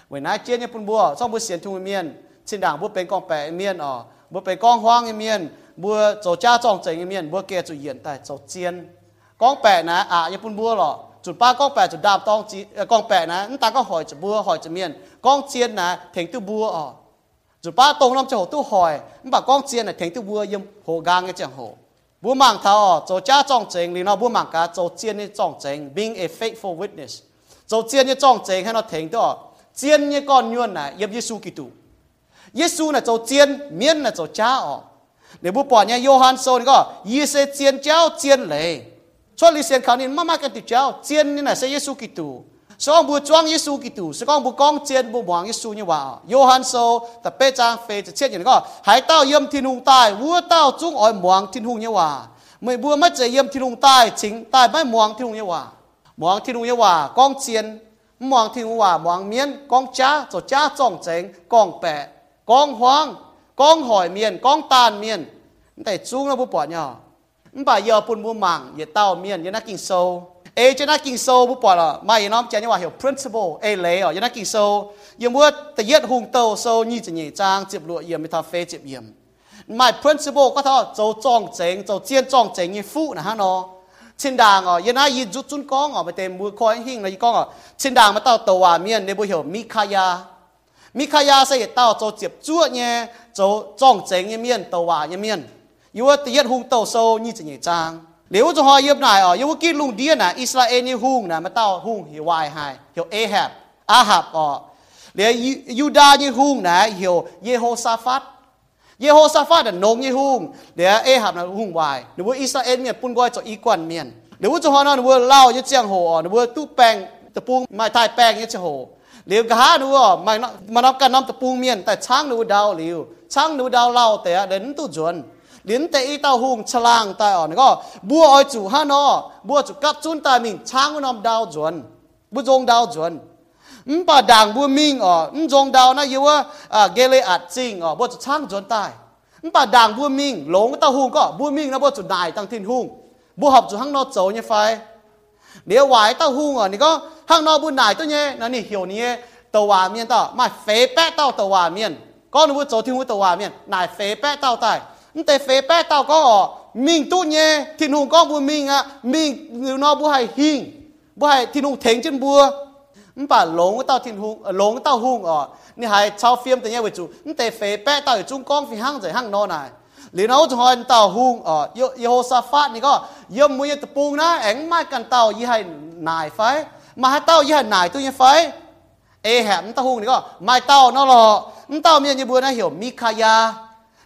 เวน้าเจี๊ยเนี่ยปุ่นบัวซ่องบัวเสียนทุ่งเมียนชินด่างบัวเป็นกองแปะเมียนอ๋อบัวเป็นกองห้างเมียนบัวโจจ้าจองเจเมียนบัวเกจุเยียนแต่โจเจียนกองแปะนะอะยี่ปุ่นบัวหรอ จุดป้าก้องแปดจุดดาบตองจีก้องแปดนะนั่นตาก็หอยจะบัวหอยจะเมียนก้องเจียนนะเถงตู้บัวอ๋อจุดป้าตรงน้ำจะหตู้หอยนั่นปากก้องเจียนนะเถงตู้บัวยิมโหกางก็จะโหบัวมังเท้าอ๋อโจจ้าจ้องเจงลีน้อบัวมังกาโจเจียนนี่จ้องเจง being a faithful witness โจเจียนนี่จ้องเจงให้เราเถงตัวเจียนนี่ก้อนยวนนะยับเยซูกิตูเยซูน่ะโจเจียนเมียนน่ะโจจ้าอ๋อเดี๋ยวบุปผาเนี่ยโยฮันโซนี่ก็ยีเซเจียนเจ้าเจียนเลย cho lý sen khảo nên mama cái tụi cháu chiên như này sẽ Giêsu Kitô so ông bu choang Giêsu Kitô so ông bu con chiên bu bỏng Giêsu như vậy Johann so ta pe trang phê chỉ chiên như này hãy tao yếm thiên hùng tai vua tao chung ỏi muang thiên hùng như vậy mày vua mất chạy yếm thiên hùng tai chính tai mấy muang thiên hùng như vậy muang thiên hùng như vậy con chiên. Muang thiên hùng vậy muang miên con cha cho cha trọng chính con bẹ con hoang con hỏi miên, con tàn miên, tại chung nó bu bỏ nhau บ่ายอปุ่นบูมังอย่าเต้าเมียนอย่านักกิงโซเอจะนักกิงโซบุปอละไม่น้อมใจนี่ว่าเหี่ยว principle เอเลยอ๋อย่านักกิงโซยังว่าแต่เย็ดหุงเต้าโซนี่จะหนี่จางเจ็บลวเยี่ยมไม่ทาเฟเจ็บเยี่ยมไม่ principle ก็เท่าโจจ้องเจงโจเจียนจ้องเจงยี่ฟูนะฮะเนาะชินดางอ๋อยันไอยืจุดจุนก้องอ๋อไปเต็มมือคอยหิ้งเลยก้องอ๋อชินดางมาเต้าตัวเมียนในบุเหี่ยวมีขายามีขายาเสียเต้าโจเจ็บจ้วเนี่ยโจจ้องเจงเยี่ยเมียนตัวเยี่เมียน ยูว่าตียดหุงเต่าโซนี่จะใหญ่จางเหลียวจะหอยเย็บหน่ายอ๋อยูว่กินลุงเดียน่ะอิสราเอลนี่หุงน่ะมาเต้าหุงเหียววายหายเหียวเอฮับอาฮับอ๋อเหลียวยูดาห์นี่หุงน่ะเหียวเยโฮซาฟัดเยโฮซาฟัดนงยี่หุงเดี๋ยวเอฮับน่ะหุงวายหรือว่าอิสราเอลเนี่ยปุ่นก้อยจะอีกวันเมียนหรืยว่าจะหอนอนว่าเล่ายี่เจียงโหอ๋อหรือว่าตู้แป้งตะปูไม่ทายแป้งยี่เจียงโหเหลียวกะหาดูว่ามัมันนับกันน้ำตะปูเมียนแต่ช้างดูดาวเหลียวช้างดูดาวเล่าแต่เดินตู้จวน đến tệ y tao hùng chà lang tai ở nó bua oi chủ ha nó bua chủ cắt chun tai mình chang nom đào chuẩn. Bu dong đào chuẩn. Ừm, bà đàng bua minh ở, ừm dong đào na yêu à gê lê ạt chinh ở bua chủ chang chuẩn tai. Ừm, bà đàng bua minh lống tao hùng có. Bua minh nó bua chủ đại tăng thiên hùng bua học chủ hăng nó chấu như phải. Nếu vài tao hùng ở này có, hăng nó bua nải tôi nhé. Nó nỉ hiểu nhé. Tàu hòa miên tao mà phế bét tao tàu hòa miên. Con nó bua chấu thiên hùng tàu hòa miên, nải phế bét tao tài แต่เฟแป้เต้าก็มิงตู้เย่ที่นุ่งก็บัวมิงอ่ะมิงหรือนอบัวให้หิงบัวให้ที่นุ่งเถงจนบัวมันป่าหลงเต้าที่นุ่งหลงเต้าหุงอ๋อนี่ให้ชาวเฟียมแต่เนี้ยไว้จู่แต่เฟแป้เต้าอยู่จุ้งก้องฟีห้างใจห้างนอนายหรือน้องจอยเต้าหุงอ๋อโยโฮซาฟาดนี่ก็ย่อมมือตะปูนะแองไม่กันเต้ายี่ให้นายไฟมาให้เต้ายี่ให้นายตู้ยี่ไฟเอแหมเต้าหุงนี่ก็ไม่เต้านั่นหรอเต้าเมียนยี่บัวนะเหี่ยวมีขายา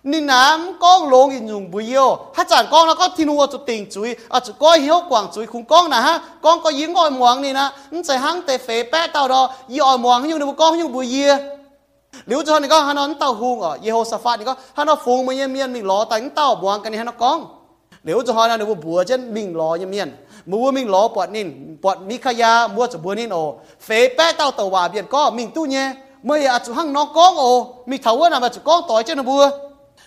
你南光龙引用不要，他讲光那个天我就定注意，啊就该晓光注意，看光那哈，光个影爱望你呢，你在行地肥白到咯，以爱望用你不光用不要。刘志汉你讲他那到红哦，耶和华法你讲他那风没面你老但你到望跟你他那讲，刘志汉那你不不真明老面面，没明老不宁不米开亚没就不宁哦，肥白到到话边个明都呢，没啊就行那讲哦，米头啊那么就讲对真不。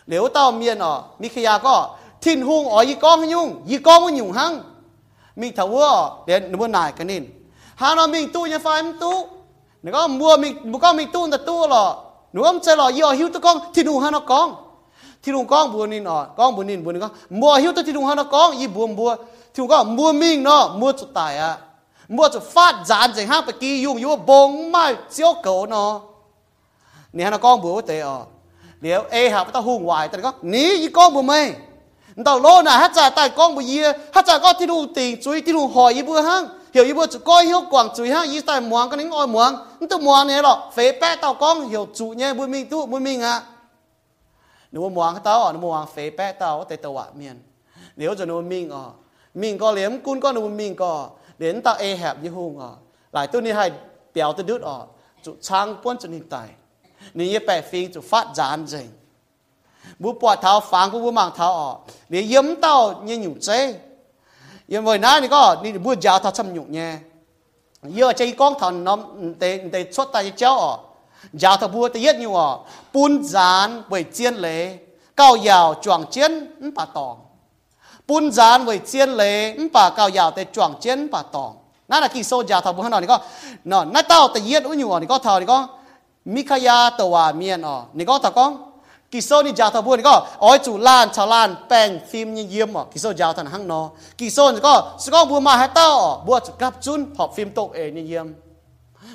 nếu tao miền ở, mi khi có thiên hung ở y con với nhung, y con với nhung hăng? Mi thấu hứa đến nó cái nên hà nó mình tu nhà phai mình tu. Nó có mua mình mua con mình tu là tu lọ nó không chơi lọ y ở hiu con thiên hung hà nó con. Thiên hung con buồn nên ở, con buồn nên buồn con mua hiu tu thiên hung hà nó con, y buồn buồn thiên hung con mua mình nó, mua chút tài à mua chút phát giàn chẳng hạn phải kỳ dùng yếu bông mai chiếu cầu nó. Nè nó con buồn tệ ở. เหลียวเอหาไปต้องหุ่งวายแต่ก็หนียี่ก้องบุไม่เราโลน่ะฮัจจ่าตายก้องบุเยียฮัจจ่าก็ที่ดูติงจุยที่ดูหอยยี่บัวห้างเหี่ยวอีบัวจุก้อยเหี่ยวกว่างจุยฮ้างยี่ต้หมวงก็นิ่งอ้อยหมวงนั่ตัวหมวงเนี่ยหรอเฟ่แป้เต่าก้องเหี่ยวจุเนี่ยบุญมิงตู้บุญมิงอะหนูหมวงเต่าอะหนูหมวงเฟ่แป้เต่าแต่ตะวะเมียนเหลียวจะหนูมิงอะมิงก็เหลี่ยมกุนก็หนูมิงก็เหรียญตาเอแหบยี่หุ่งอะหลายตัวนี้ให้เปียวตัวดุดอะจุช้างป้วนจุนิงตาย hiếu quảng chuối hăng y tại muang cái nính oi muang tao muang này lọ phế bé tao con hiểu chủ nhé bùa mình tu bùa mình à nếu mà muang tao ở nếu muang phế bé tao tại tao ạ miền nếu cho nếu mình ở mình có liếm cun con nếu mình có đến tao ê hẹp như hùng ở lại tôi này hay béo tôi đứt ở chủ trang quân cho nên tài นี่แปะฟิงจะฟัดจานเจงบุปวดเท้าฟังบุบุมังเท้าออกนี่ยิ้มเต้าเนี่ยอยู่เจยังไงนะนี่ก็นี่บุยาวเท้าชำหยุเนี่ยเยอะใจก้องถอนน้ำเตเตชดตายเจ้าออกยาวเท้าบัวตะเย็ดอยู่อ่ะปูนจานไว้เจียนเลยเก้ายาวจวงเจียนป่าตองปูนจานไว้เจียนเลยป่าเก้ายาวแต่จวงเจียนป่าตองนั่นแหละกี่โซยาวเท้าบัวขนาดนี้ก็นอนนั่นเต้าตะเย็ดอุ้ยอยู่อ่ะนี่ก็เท้านี่ก็ มิขยาตัวเมียนอ๋อนี่ก็ตะก้องกิโซนี่จาทบัวนี่ก็อ้อยจูล้านชาวล้านแป้งฟิล์มเยี่ยมอ๋อกิโซยาวทันหังนอกิโซนี่ก็สกองบัวมาให้เต้าอ๋อบัวจุกับจุนพอบฟิล์มตกเองเยี่ยม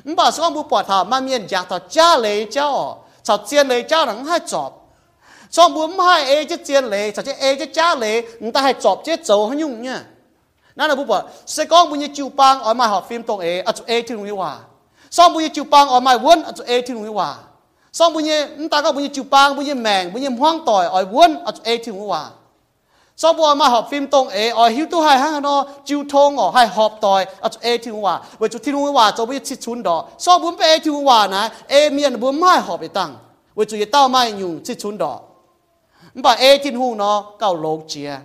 มันบอกสกองบัวปวดถามาเมียนจาทจ้าเลยเจ้าอ๋อชาวเจียนเลยเจ้าหนังให้จอบสองบัวไม่ให้เอจะเจียนเลยชาวเจเอจะจ้าเลยมันต้องให้จอบเจ๊โจให้ยุ่งเนี่ยนั่นแหละบัวบอกสกองบัวเนี่ยจิวปังอ๋อมาหอบฟิล์มตกเออ่ะจุเอที่ตรงนี้ว่า xong bây giờ chụp băng ở mai vốn ở chỗ e thì người hòa xong bây giờ chúng ta có bây giờ chụp băng, bây giờ mèn bây giờ hoang tỏi ở vốn ở chỗ e thì người hòa sau bữa mà học phim tông ế ở hiếu tu hai hang nó chiêu thông ở hai học tỏi ở chỗ ế thiên hòa với chú thiên hòa cho bây giờ chích chun đó sau bữa ế thiên hòa này, ế miền bữa mai học bị tăng với chú tao mai nhung chích chun đó bà ế thiên hu nó cao lông chia.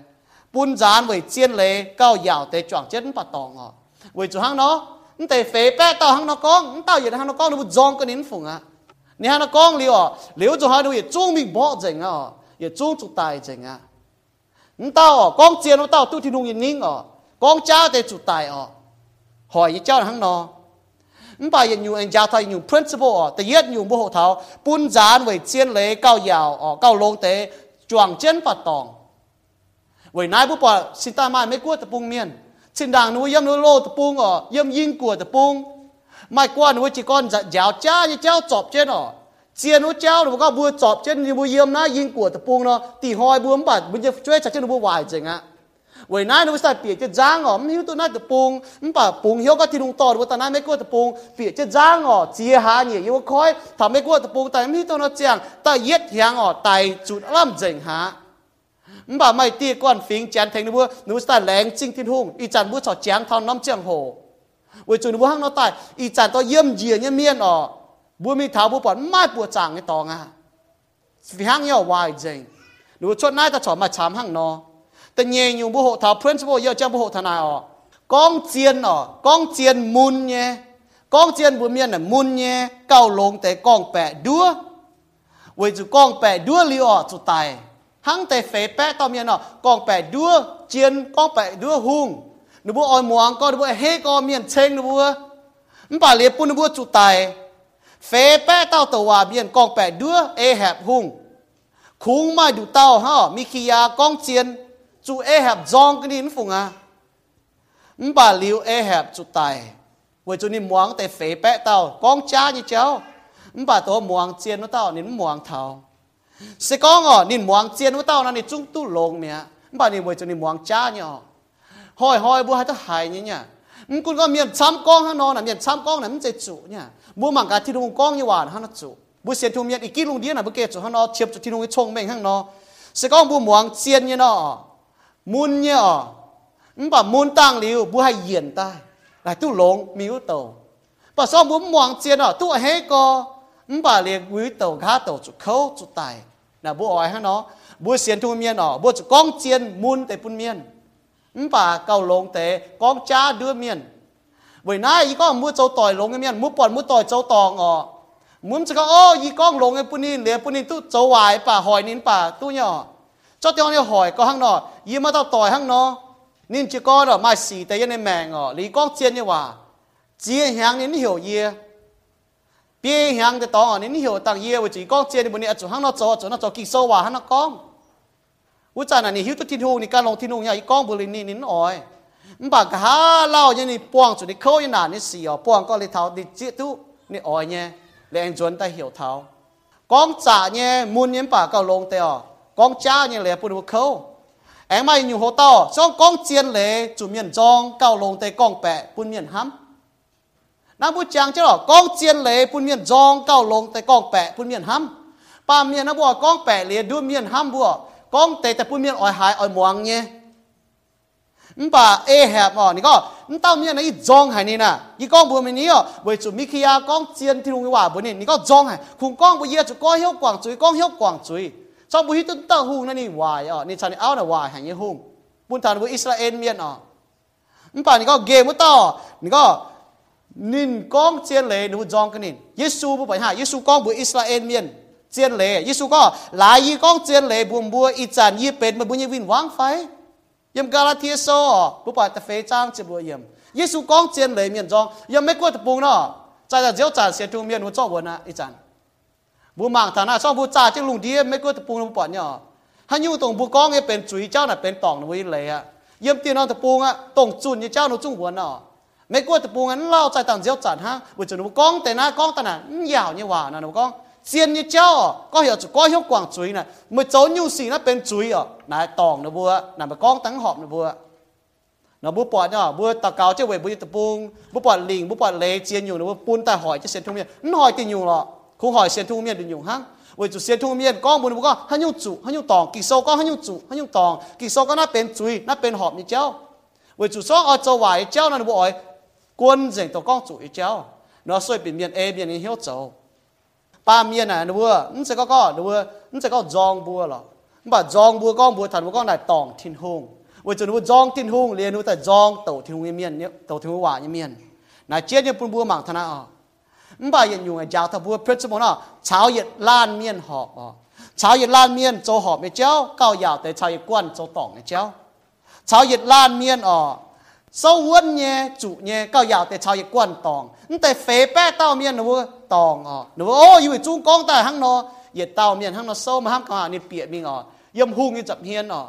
Bún gián với chiên lệ cao dạo tê chọn chết bà tòng ở với chú nó. นแต่เฟเป้ต่อหังนกองนต่อยันหังนกองนูจองก็นินฝงอ่ะนี่หังนกองเลี้ยวเลี้ยวจะหาดูอย่าจ้วงมีบ่เจ๋งอ่ะอย่าจ้วงจุดตายเจ๋งอ่ะนต่อกองเจียนต่อตู้ที่นุ่งยินนิ่งอ่ะกองเจ้าแต่จุดตายอ่ะหอยยี่เจ้าหังนอนบ่ยันอยู่เองยาวทายอยู่ principle อ่ะแต่เย็ดอยู่บ่หัวเท้าปุ่นจานไว้เจียนเลยเก้ายาวอ่ะเก้าลงเตะจวงเจียนปัดตองไว้นายผู้ปอสิตามาไม่กลัวตะปุงเมียน สินดังนู้ย่ำนู้โลตะปุงอ๋อย่ำยิงกลัวตะปุงไม่กว่านู้จีก้อนจะยาวจ้าเจ้าจบเจ้นอ๋อเจียนู้เจ้าหรือว่าบัวจบเจ้นบัวเยี่ยมนะยิงกลัวตะปุงเนาะตีหอยบัวบัดมันจะช่วยจัดเจ้าหนูบัววายจังอะเว้ยน้าหนูใส่เปียกจะจ้างอ๋อมันหิวตัวน้าตะปุงมันป่าปุงเหี้ยก็ที่ลุงตอดว่าตาหน้าไม่กลัวตะปุงเปียกจะจ้างอ๋อเจียหาเนี่ยยี่ว่าคอยทำไม่กลัวตะปุงแต่ไม่ตัวน่าเจียงแต่เย็ดเฮียงอ๋อไตจุดล่ำเจิงฮา bà mày tia quan phiến chán thành nữa nếu ta lén chinh thiên hùng, y chán bữa trò chán thao năm chàng hồ. Với chủ nữa hăng nó tài y chán to yếm dìa nhá miên ở bữa mi tháo bữa bọn mai bữa chàng cái tò ngà. Vì hăng nhau hoài dành. Nếu chốt nai ta trò mà chám hăng nó. Ta nhẹ nhung bữa hộ tháo principle giờ trang bữa hộ thằng nào ở con chiên ở con chiên mun nhé. Con chiên bữa miên là mun nhé. Cao lông tế con bẹ đua. Với chủ con bẹ đua liu ở chủ tài tề phê bé tao miền nọ. Còn bé đua, chiên, con bé đua hung nó bố oi muang con, nó bố hê con, miền chênh nó bố. Bà liệp bún nó bố chủ tài. Phê bé tao tàu hòa miền con bé đua, ê hẹp hung khung mai đủ tao ha mi kia à, con chiên. Chủ ê hẹp giong cái nín phùng à. Bà liu ê hẹp chủ tài. Với chủ ni muang tề phê bé tao, con cha như cháu. Bà tao muang chiên nó tao, nín muang sẽ có ngỏ nhìn muang chiên với tao là nhìn chung tu lồng mẹ bà nhìn với cho nhìn muang cha nhỏ hỏi hỏi bố hai tao hài như nhá cũng có miền xăm con hăng nó là miền xăm con này mình chạy chủ nhá bố mảng cả thi đung con như hoàn hăng nó chủ bố xiên thu miền ý kí lung điên là bố kê chủ hăng nó chiếp chủ thi đung cái chông mình hăng nó sẽ có bố muang chiên như nó mun như nó bà mun tăng liu bố hai hiền tai. Lại tu lồng miếu tàu bà sao bố muang chiên nó tu hết co bà liền quý tàu khá tàu chủ khâu chủ tài ที่ลุงกองยี่หวานข้างนอกจุบัวเสียนทุ่มเมียนอีกกี่ลุงเดียน่ะบัวเกจุข้างนอกเทียบจุที่ลุงชงเม่งข้างนอกสิกองบัวหมวงเจียนเนี่ยเนาะมุนเนี่ยอ๋อมันแบบมุนตั้งหลิวบัวให้เย็นใต้หลายตู้ลงมิวโตปะซ้อมบัวหมวงเจียนอ๋อตู้เฮก็มันแบบเรียกวิวโตข้าโตจุเขาจุตาย là bố ỏi hắn nó bố xiên thu miên ọ bố con chiên muôn tệ phun miên bà cầu lông tệ con cha đưa miên bởi nãy ý con mua châu tỏi lông cái miên mua bọn mua tỏi châu tòng ọ muốn chỉ có ô ý con lông cái phun in để phun in tu châu hoài bà hỏi nín bà tu nhỏ cho tiếng này hỏi có hăng nó ý mà tao tỏi hăng nó nín chỉ có đó mà xì tệ nên mèng ọ lý con chiên như hòa chiên hàng nín hiểu gì bia hàng cái tao nên hiểu tăng yêu với chỉ con chơi đi bữa nay chỗ hàng nó chỗ chỗ nó chỗ kỳ sâu vào hàng nó con วุจานะนี่หิวตุทินหูนี่การลงทินหูเนี่ยอีกองบุรีนี่นินอ่อยมันบ นัผู้จางเจ้ากองเจียนเลยพุ่นเมียนจองเก้าลงแต่กองแปะพุ่นเมียนห้ำป้าเมียนนะบัวกองแปะเลยดูเมียนห้ำบัวกองเตแต่พุ่นเมียนอ่อยหายอ่อยหมวงเงี้ยนป่าเอแหบอ่อนี่ก็นเต้าเมียนะอีจองหายนี่นะยี่ก้องบัวมินี้อะบริจุมิคิยาก้องเจียนที่ลุงว่าบัวนี่นี่ก็จองหายคุณก้องบัวเยียจุก้องเฮี้ยวกว่างจุยก้องเฮี้ยวกว่างจุยชอบบุฮิตุนเต้าหูนั่นนี่วายอะนี่ชานี่เอาน่ะวายแห่งยี่หุ่งปุ่นทานบัวอิสราเอลเมียนอะนป่านี่ก็เกมุตต่อนี่ก็ นินกองเจียนเลยนูจองกันนินเยซูบุไปหาเยซูกองบุอิสราเอลเมียนเจียนเลยเยซูก็หลายยี่กองเจียนเลยบุมบัวอีจานยี่เป็นมาบุญยวินวางไฟยมกาลาเทียโซบุปผาตะเฟจ้างเจะบัวเยี่ยมเยซูกองเจียนเลยเมียนจองยังไม่กลัวตะปูงเนาะใจจะเจียวจานเสียทุเมียนหัวจ้องวันนะอีจานบุมังฐานะช่องบุจ่าจึงลุงเดียไม่กลัวตะปูงบุปผาเนี่ยฮันยูตรงบุกองเนี่ยเป็นจุยเจ้าน่ะเป็นตองนวิเลยอะเยี่ยมตีนอาตะปูงอะตรงจุนยี่เจ้าหนูจุ้งหัวเนาะ mấy cô tập bùng ăn lao chạy tàng diêu chặt ha buổi chiều nó con tên na con tên là nhào như hòa nè nó con xiên như cháu có hiểu có hiểu quảng chuối này mới cháu nhu xì nó bên chuối ở này tòng nó vừa là mà con tăng họp nó vừa nó bố bỏ nhá bố tao cáo chứ về bố tập bùng bố bỏ lình bố bỏ lê chiên nhiều nó bố bún ta hỏi chứ xiên thung miên nó hỏi tiền nhiều lọ không hỏi xiên thung miên được nhiều hăng 为主先吐面，讲不能讲，很有主，很有党，几首歌很有主，很有党，几首歌那边注意，那边好你教。为主说我做坏教，那你不爱，quân dành tổ con chủ ý cháu nó xoay biển miền e biển hiếu cháu ba miền này nó vừa nó sẽ có có nó vừa nó sẽ có giòn bùa lọ bà giòn bùa con bùa thần bùa con này tòng thiên hùng vừa cho nó giòn thiên hùng liền nó tại giòn tổ thiên hùng miền nhé tổ thiên hùng hòa như miền này chết như bùa mảng thằng nào bà hiện dùng giáo thằng bùa phết số nó cháo hiện lan miền họ cháo hiện lan miền châu họ mới cháu cao giàu tới cháo hiện quan châu tòng này cháu cháo hiện lan miền ở sau quân nhé chủ nhé cao giàu thì chào dịch quan tòng. Nhưng tại phế bé tao miên miền nữa tòng à. Nữa ô yêu chung con ta hăng nó. Giờ tao miên hăng nó sâu mà hăng cả hàng nên biển mình à. Yếm hung như chậm hiên à.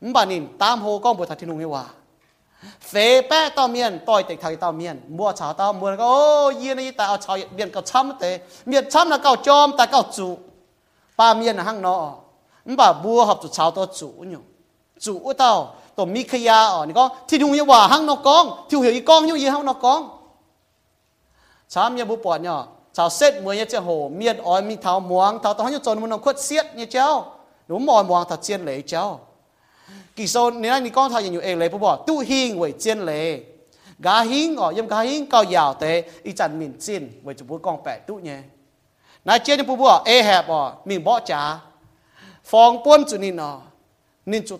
Nhưng bà nhìn tam hồ con bồi thật thiên hùng hiệu hòa à. phế bé tao miên, tôi tịch thầy tao miên, mua cháo tao mua nó ô yên này tao chào dịch biển cao chăm thế miền chăm là cao chom ta cao chủ. Ba miên là hăng nó à. nhưng bà bua học chủ cháo tao chủ nhỉ. Chủ tao tổ mi khia ở, thì thùng yêu hòa hăng nó con thiu hiểu y con như y hăng nó con chám nhà bố bỏ nhỏ chào xét mới nhà chơi hồ ói mi tháo muang tháo tao như tròn muốn nó xiết như cháu. Đúng mỏi muang tháo chiên lấy cháu. Kỳ sau, nếu anh con tháo nhiều em lấy bố bỏ tu hiên với chiên lấy gá hiên ở yếm gá hiên cao giàu thế y chẳng mình chiên với chụp con bẻ tu nhé nãy chiên bố bỏ e hẹp ở mình bỏ trả phòng quân chủ nìn ở nên chủ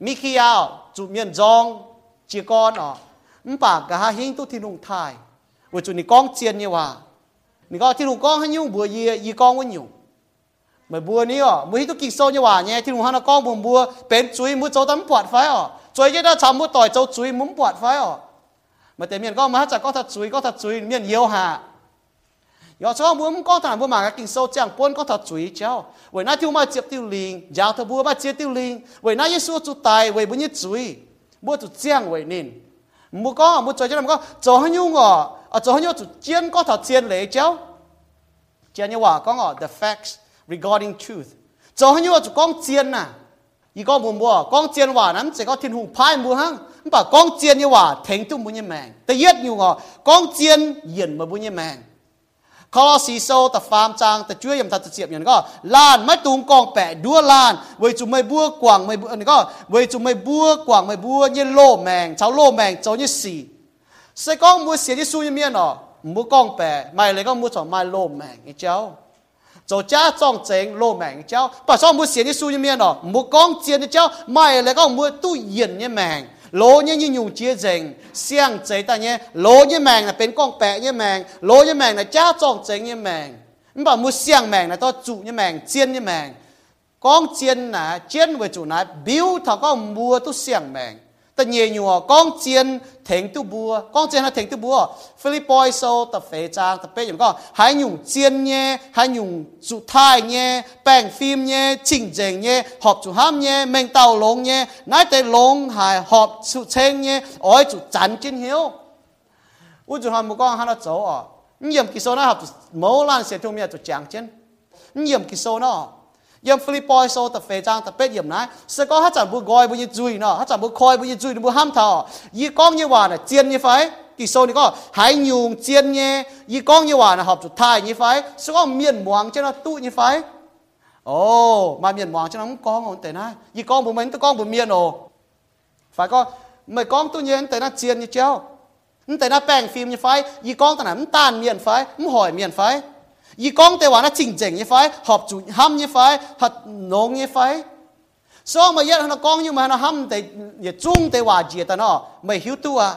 mi khi ao, chủ miền rong chia con ọ m cả hai hình tu thiên hùng thải. Với chủ này con chiên như hòa mình con thiên hùng con hay nhung, bùa gì gì con với nhung? Mà bùa ní ọ mới tu kinh sâu như hòa nhé thiên hùng hắn là con bùa bùa, bén chuối mũi cháu tắm quạt phái ó chuối cái đó chấm mũi tỏi cháu chuối muốn quạt phái ó mà tiền miền con mà hát chả có thật chuối có thật chuối miền yêu hà. 有时候我们讲谈不嘛个经受讲半个他追焦，为那条嘛接丢零，摇他不嘛接丢零，为那耶稣做大，为不你追，不就讲为您，唔讲唔追就咁讲，做很用哦，啊做很用就见个他见嚟焦，见嘅话讲哦，the facts regarding truth，做很用就讲见呐，而讲唔冇讲见话，咁就个天空派唔行。 Bà con chiên như hòa thành tu muốn như mèng ta yết như ngọ con chiên yên mà muốn như mèng khó xì sâu ta phàm trang ta chúa yếm ta ta chiệp nhận có lan, mấy tung con bẻ đua lan. Với chúng mày bua quảng mày bua có với chúng mày bua quảng mày bua như lô mèng, cháu lô mèng, cháu như xì. Sẽ con mua xì như su như miên à? ọ mua con bẻ, mày lấy con mua cho mày lô mèng như cháu. Cho cha trong chén lô mèng cháu. Bà sao mua xì như su như miên à? ọ mua con chiên như cháu, mày lấy con mua tu yên như mèng lô như như nhung chia dành xiang chế ta nhé. Lô như mèn là bên con bẹ như mèn lô như mèn là cha chọn chế như mèn mình bảo mua xiang mèn là to trụ như mèn chiên như mèn con chiên là chiên với chủ này biểu thằng con mua tu xiang mèn ta nhẹ nhùa con chiên thèn tu bùa, con chiên là thèn tu bùa. Philippines so tập phê trang, tập phê giống con, hãy nhung chiên nhé, hãy nhung chủ thai nhé, bèn phim nhé, chỉnh dành nhé, họp chủ ham nhé mình tàu lông nhé. Nãy tới lông hài họp chủ chen nhé, ôi chủ chán kiến hiếu. U chủ ham một con, hắn nó 走 à nhiệm kỳ số nó học mẫu lan sẽ thông miệng chủ chàng chân nhiệm kỳ số nó yam Philippi so ta fe chang ta pet yam nai se ko ha chan bu goi bu yi zui no ha chan bu khoi bu yi zui bu ham tha yi kong như wa na như phải kỳ sâu này có hãy nhung chien nhé. Yi kong như wa na học chút thai như phải so có miền muang cho nó tu như phải ồ, mà miền muang cho nó không con ổn tệ na yi con bu mình tôi con bu miền ồ. Phải có mày con tu nhiên tệ na chien như chéo. Tệ na bèn phim như phải yi con ta nằm tan miền phải hỏi miền phải ยีก้องยี่หวานหอบสุดท้ายยี่ไฟสก็เมียนหมวงเจ้าตู้ยี่ไฟโอ้มาเมียนหมวงเจ้าน้ำก้องแต่นะยีก้องบุมันตะก้องบุเมียนโอฝ่ายก็ไม่ก้องตู้เย็นแต่นะเจียนยี่เจ้าแต่นะแป้งฟิล์มยี่ไฟยีก้องแต่นั้นต้านเมียนไฟมันหอยเมียนไฟ y con te wa na ching cheng như phải họp chủ ham như phải hạt nông như phải so mà yết nó con nhưng mà nó ham te ye chung te wa ji ta nó mày hiếu tu à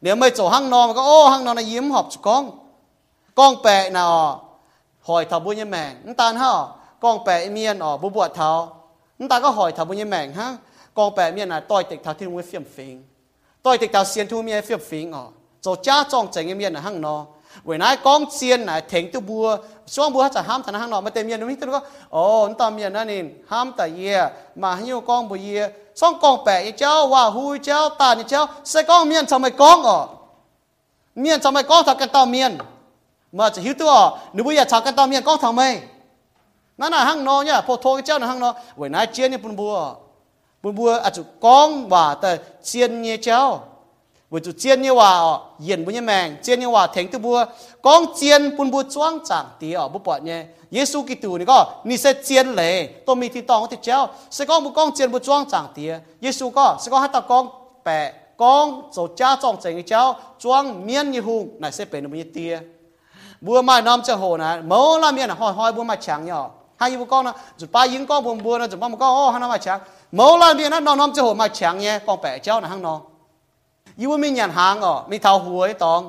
nếu mày chỗ hang nó mà có ô hang nó là yếm họp chủ con con bè nào hỏi thảo bùi như mèng chúng ta ha con bè miên ở bùa bùa thảo chúng ta có hỏi thảo bùi như với nãy con chiên nãy thèn tu bùa xuống bùa chả ham thằng hàng nọ mà tìm yên đúng không ồ nó tầm yên nè ham tại ye. Mà hiu con bùa ye. Xong con bẻ ye cháu và hui cháu ta ye cháu sẽ con miên sao mày con ở miên sao mày con thật cái tao miên mà chỉ hiu tu ở nếu bây giờ thật cái tao miên con thằng mày nó là nọ nhá phô cái cháu là hàng nọ với nãy chiên như bùn bùa bùn bùa à chú con và tại chiên như cháu ยมาให้ยูก้องบัวเยี่ยช่องก้องแปะเจ้าว่าหูเจ้าตาเจ้าใส่ก้องเมียนทำไมก้องอ๋อเมียนทำไมก้องทักกันต่อเมียนมาจะหิวตัวหนูบุยทักกันต่อเมียนก้องทำไมนั่นน่ะห้างนอเนี่ยพอโทรเจ้าน่ะห้างนอเวลาเจียนเนี่ยปุ่นบัวปุ่นบัวอาจจะก้องว่าแต่เจียนเนี่ยเจ้าเ vừa chủ chiến như hòa yên bún như mèng chiến như hòa thèn tư bùa con chiến bún bùa choang chẳng tí ở bút bọt nhé Giêsu Kitô này có ni sẽ chiến lệ tôi mi thì tòng thì chéo sẽ có một con chiến bùa choang chẳng tí Giêsu có sẽ có hai ta con bè con dầu cha trong chừng cái cháu choang miên như hùng này sẽ bền được như tia bùa mai năm cho hồ này mẫu là miên là hỏi hỏi bùa mai chẳng nhỏ hai bùa con nó rồi ba yến con bùa bùa nó rồi ba một con ô hai năm mai chẳng mẫu là miên nó năm cho hồ mai chẳng nhé con bè cháu là hăng nó ยูว่ามีหยันหางอ๋อมีเท้าหัวไอ้ตอง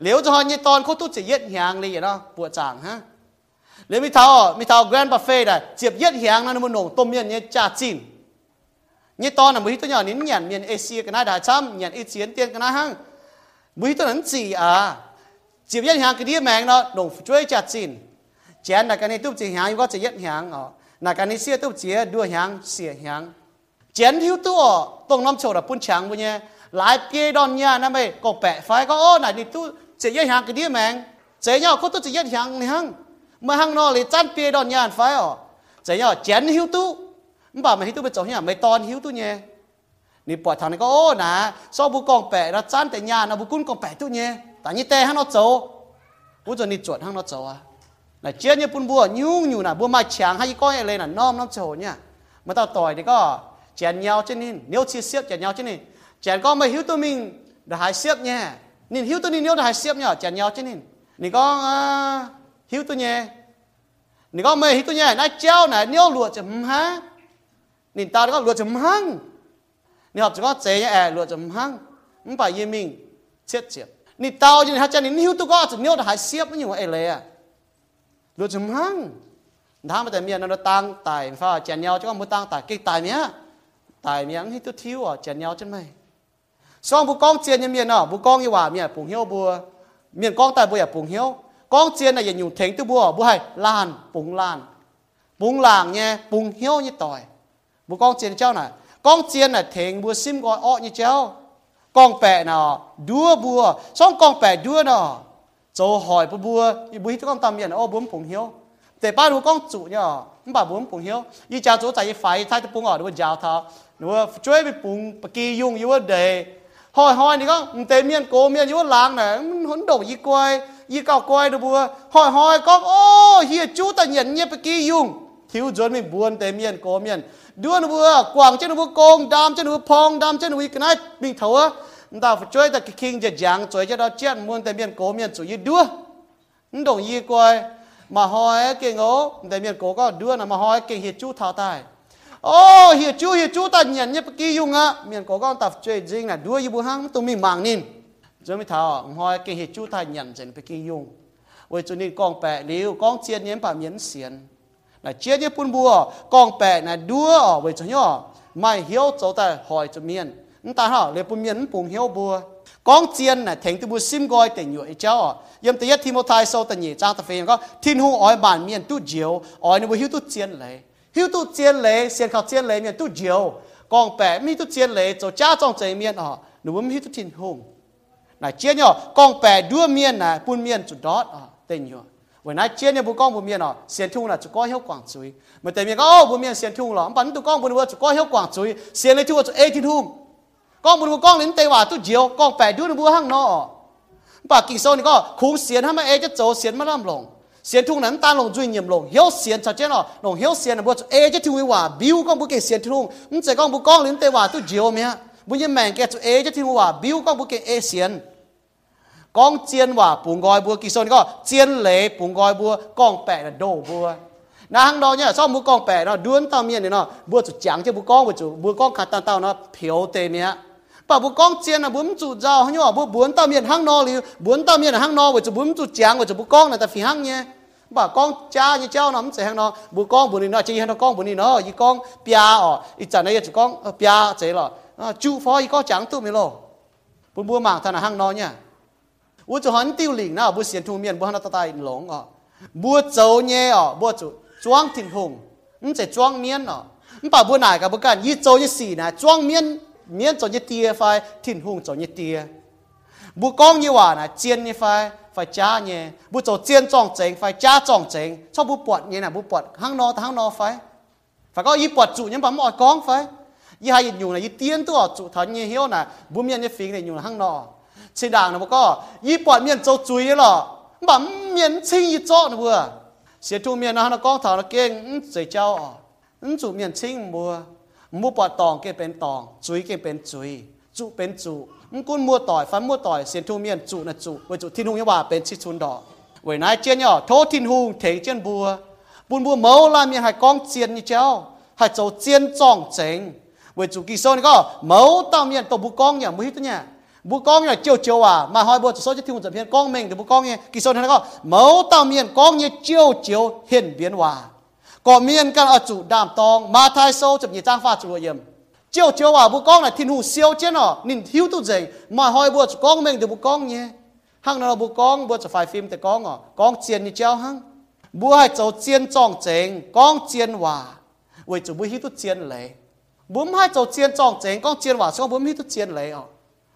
เหลียวจะหอนยี่ตอนเขาตุ้จะเย็ดหางเลยเนาะปวดจางฮะเหลียวมีเท้ามีเท้าแกรนด์บัฟเฟ่ได้เจ็บเย็ดหางนั่นมันหนงต้มเมียนเนี่ยจ่าจีนยี่ตอนน่ะมือตัวอย่างนี้หยันเมียนเอเชียกันนะได้ช้ำหยันเอเชียนเตียนกันนะฮังมือตัวนั้นจีอ่ะเจ็บเย็ดหางก็ดีแมงเนาะหนงช่วยจ่าจีนเจนนักการนี้ตุ้จะหางอยู่ก็จะเย็ดหางอ๋อนักการนี้เสียตุ้เจียด้วยหางเสียหางเจนที่ตัวต้องน้ำโชว์ แบบปุ่นช้างปุ่นเนี่ย lại bia đòn nhà nó mày có bẻ phải có ô này đi tu chỉ dễ hàng cái đĩa mèng chỉ nhau có tu chỉ dễ hàng này hăng mà hăng nó lấy chăn bia đòn nhà phải ở chỉ nhau chén hiu tu mà mày hiu tu bây giờ nhà mày toàn hiu tu nhé ni bỏ thằng này có ô nè sau bu con bẻ nó chăn tại nhà nó bu cún con bẻ tu nhé tại như tê hăng nó châu bu giờ ni chuột hăng nó châu à là chia như bún bùa nhung nhung nè bùa mai chàng hay coi lên là nom nom châu nha mà tao tỏi thì có chén nhau trên nên nếu chia xiết chén nhau trên nên chèn con mà hiếu tôi mình đã hại xếp nha nên hiếu tôi nên nếu đã hại xếp nhở? Chèn nhau chứ nên nên con à, hiếu tôi nhé. Nên con mà hiếu tôi nhé nãy treo này nếu lụa chấm ha nên ta có lụa chấm hăng. Nên học chỉ có chế nhé à, lụa chấm hăng. Không phải như mình chết chết nên tao như hạt chân nên hiếu tôi có chỉ nếu đã hại xếp như vậy lệ à. Lụa chấm hăng. Thằng mà tại miền nó tăng tài pha chèn nhau chứ không muốn tăng tài cái tài miếng, tài miếng hít tôi thiếu à chèn nhau chân mày xong bu con chiên như miền nọ bu con như hòa miền phùng hiếu bùa miền con tại bùa à phùng hiếu con chiên này dùng thánh tu bùa bùa hay lan phùng lan. Phùng làng nha phùng hiếu như tỏi bu con chiên cháu này con chiên này thèn bùa sim gọi ọ như cháu con bè nọ đua bùa xong con bè đua nọ châu hỏi bùa bùa bùa hít con tầm miền ô bùm phùng hiếu để ba đứa con chủ nhở bảo bùm phùng hiếu y cháu chú tại phải thay tu bùa ở đuôi giáo thọ nữa chơi bị phùng kỳ dùng yếu đề hỏi hỏi này có tế miên, cố miên yếu làng này. Ừ, huấn đổ gì quay, gì cao quay đồ bùa. Hỏi hỏi có ô hiền chú ta nhận nhé bê kỳ dùng thiếu dồn mình buồn tế miên, cố miên. Đưa nó bùa, quảng trên nó bùa công đam trên nó bùa phong, đam trên nó bùa cái này mình thấu á. Ta phải chơi ta cái kinh giật giảng chơi cho đó chết. Muốn tế miên, cố miên chủ yếu đưa. Đổ gì quay. Mà hỏi cái ngố tế miên, cố có đưa là mà hỏi cái hiền chú thảo tài. Oh, ô hiệp chú hiệp chú ta nhận nhé kỳ dùng á. Miền có con tập chơi riêng là đua ibu hăng tụi mình mang nín. Rồi mới thảo hỏi cái hiệp chú ta nhận dần kỳ dùng với cho nên con bè liu, con chiên nhém bà miến xiên. Là chiên nhé bún bùa, con bè là đua ở với cho nhỏ mai hiếu cháu ta hỏi cho miền ta hả lấy bún miến bún hiếu bùa. Con chiên là thành từ bùa sim gọi tình nhụy cháu. Yếm tới thi một thai sâu tình nhị trang ta phê có thiên hùng ỏi bản miền tu diệu ỏi nó bùa hiếu tu chiên lấy hiếu tu chiến lệ xiên khảo chiến lệ miền tu diều còn bé mi tu chiến lệ cho cha trong trái miền ờ, à, nếu muốn hiếu tu thiên hùng này chiến nhỏ còn bé đua miền này buôn miền chủ đó à ờ, tên nhỏ vậy nãy chiến nhỏ bún con bún miền à ờ, xiên thung là chủ có hiếu quảng chuối. Mà tên miền có buôn miền xiên thung là bắn tu con buôn vừa chủ có hiếu quảng chuối xiên lấy thung chủ ê thiên hùng con buôn bún con lính tây hòa tu diều con bé đua nó bún hăng nó bà kỳ sau này có khung xiên hả mà ê cho chỗ xiên mà làm lòng สียนทุ่งนั้นตาลงจุยเงียมลงเฮียวเสียนชัดเจนอ่ะลงเฮียวเสียนอ่ะบุเอจะถือว่าบิวก้องบุเกเสียนทุ่งมันจะก้องบุก้องลิ้นเตว่าตุเจียวเมียบุญยังแมงแกจะเอจะถือว่าบิวก้องบุเกเอเสียนก้องเจียนว่าปุ่งกอยบัวกี่โซนก็เจียนเหลปุ่งกอยบัวก้องแปะโดบัวนางดอเนี่ยซ่อมบุก้องแปะเนาะด้วนตามเมียเนี่ยเนาะบัวจุดจังเจ้าบุก้องบัวจุบัวก้องขาดตาเต้าเนาะเผียวเตเมีย bà bố con chiên là bún chủ giàu nhưng mà bố bún tao miền hang no liu, bún tao miền hang no với chú bún chủ chàng với chú bố con là ta phi hang nhé bà con cha như cháu nắm sẽ hang no, bố con bún nó chỉ hang nó, con bún nó gì con pia ở ít chả này chú con ờ, pia chế là ờ, chú phó gì có chẳng tu mi lo bún bún mạng thằng là hang no nhá. Bố chú hắn tiêu lỉnh nào, bố xiên thu miền bố hắn ta tay lỏng ở bố cháu nhé ở, bố chú, chuang thỉnh hùng sẽ chuang miên ở. Bảo bố này cả bố cả như cháu như xì này chuang miên miễn cho như tia phải thiên hùng cho như tia. Bu con như hòa này chiên như phải phải cha nhé bu cho chiên tròn chén phải cha tròn chén cho bu bọt như là bu bọt hang no hang no phải. Phải có y bọt chủ nhân bấm mọi con phải. Y hai nhung là y tiên tu chủ thần như hiếu là bu miên như phí này nhung là hang no. Chỉ đàng là bu có y bọt miên cho chuối lọ bấm miên chinh y cho nữa vừa. Sẽ tu miên nó nó con thảo nó kêu chỉ cháu chủ miên chinh mùa mua bọt tòng kia bên tòng chuối kia bên chuối trụ bên trụ cún mua tỏi, phán mua tỏi xiên thu miên trụ là trụ với trụ thiên hùng như bà bên chi chun đỏ. Với nãy chia nhỏ thố thiên hùng thế trên bùa. Buôn bùa mẫu làm miền hải con chiên như chéo. Hải châu chiên tròn chén với trụ kỳ sâu này có mẫu tao miền tổ bù con nhà mới hít nhà bù con nhà chiều chiều à mà hỏi bùa số cho thiên hùng tập hiền con mình thì bù con nghe kỳ sâu này có mẫu tao miền con như chiều chiều hiển biến hòa có miên căn ở chủ đàm tông mà thai sâu chụp nhị trang pha chủ yếm chiều chiều à bu con này thiên hù siêu chết nó nín thiếu tu gì mà hỏi bu con mình được bu con nhé. Hăng nào bu con bu chụp phải phim thì con à con chiến như chéo hăng. Bu hai cháu chiến tròn chén con chiến hòa. Vì chủ bu hít tu chiến lệ. Bốn hai cháu chiến tròn chén con chiến hòa xong bốn hít tu chiến lệ à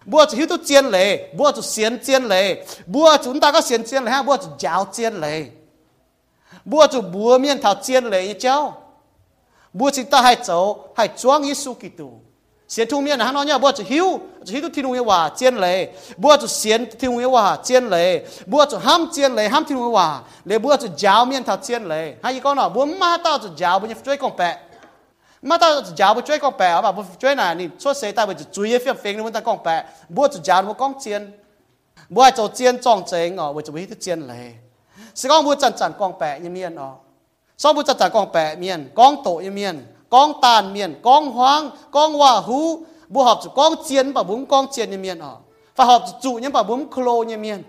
bùa chủ hít tu chiên lệ bùa chủ xiên chiến lệ. Bùa chúng ta có xiên chiến lệ ha bùa chủ giáo chiến lệ? ห้เจ้าเจียนจองเจงก้องเจียนว่าช่องบุ้มให้ตุเจียนเลยอ๋อบัวจะหิตุเจียนเลยบัวจะเสียนเจียนเลยบัวจุนตาก็เสียนเจียนเลยฮะบัวจะยาวเจียนเลยบัวจะบัวเมียนเท่าเจียนเลยเจ้าบัวจิตาให้เจ้าให้จ้วงยิสุกิตูเสียนทุ่งเมียนนะฮะน้องเนี่ยบัวจะหิวจะหิตุที่นุ่งยว่าเจียนเลยบัวจะเสียนที่นุ่ สกองบูจันจันกองแปะยังเมียนอ๋อสองบูจันจันกองแปะเมียนกองโตยังเมียนกองตานเมียนกองหวางกองว่าหูบูหอบจุกองเจียนปะบุ้มกองเจียนยังเมียนอ๋อฝ่าหอบจุยังปะบุ้มโคลยังเมียน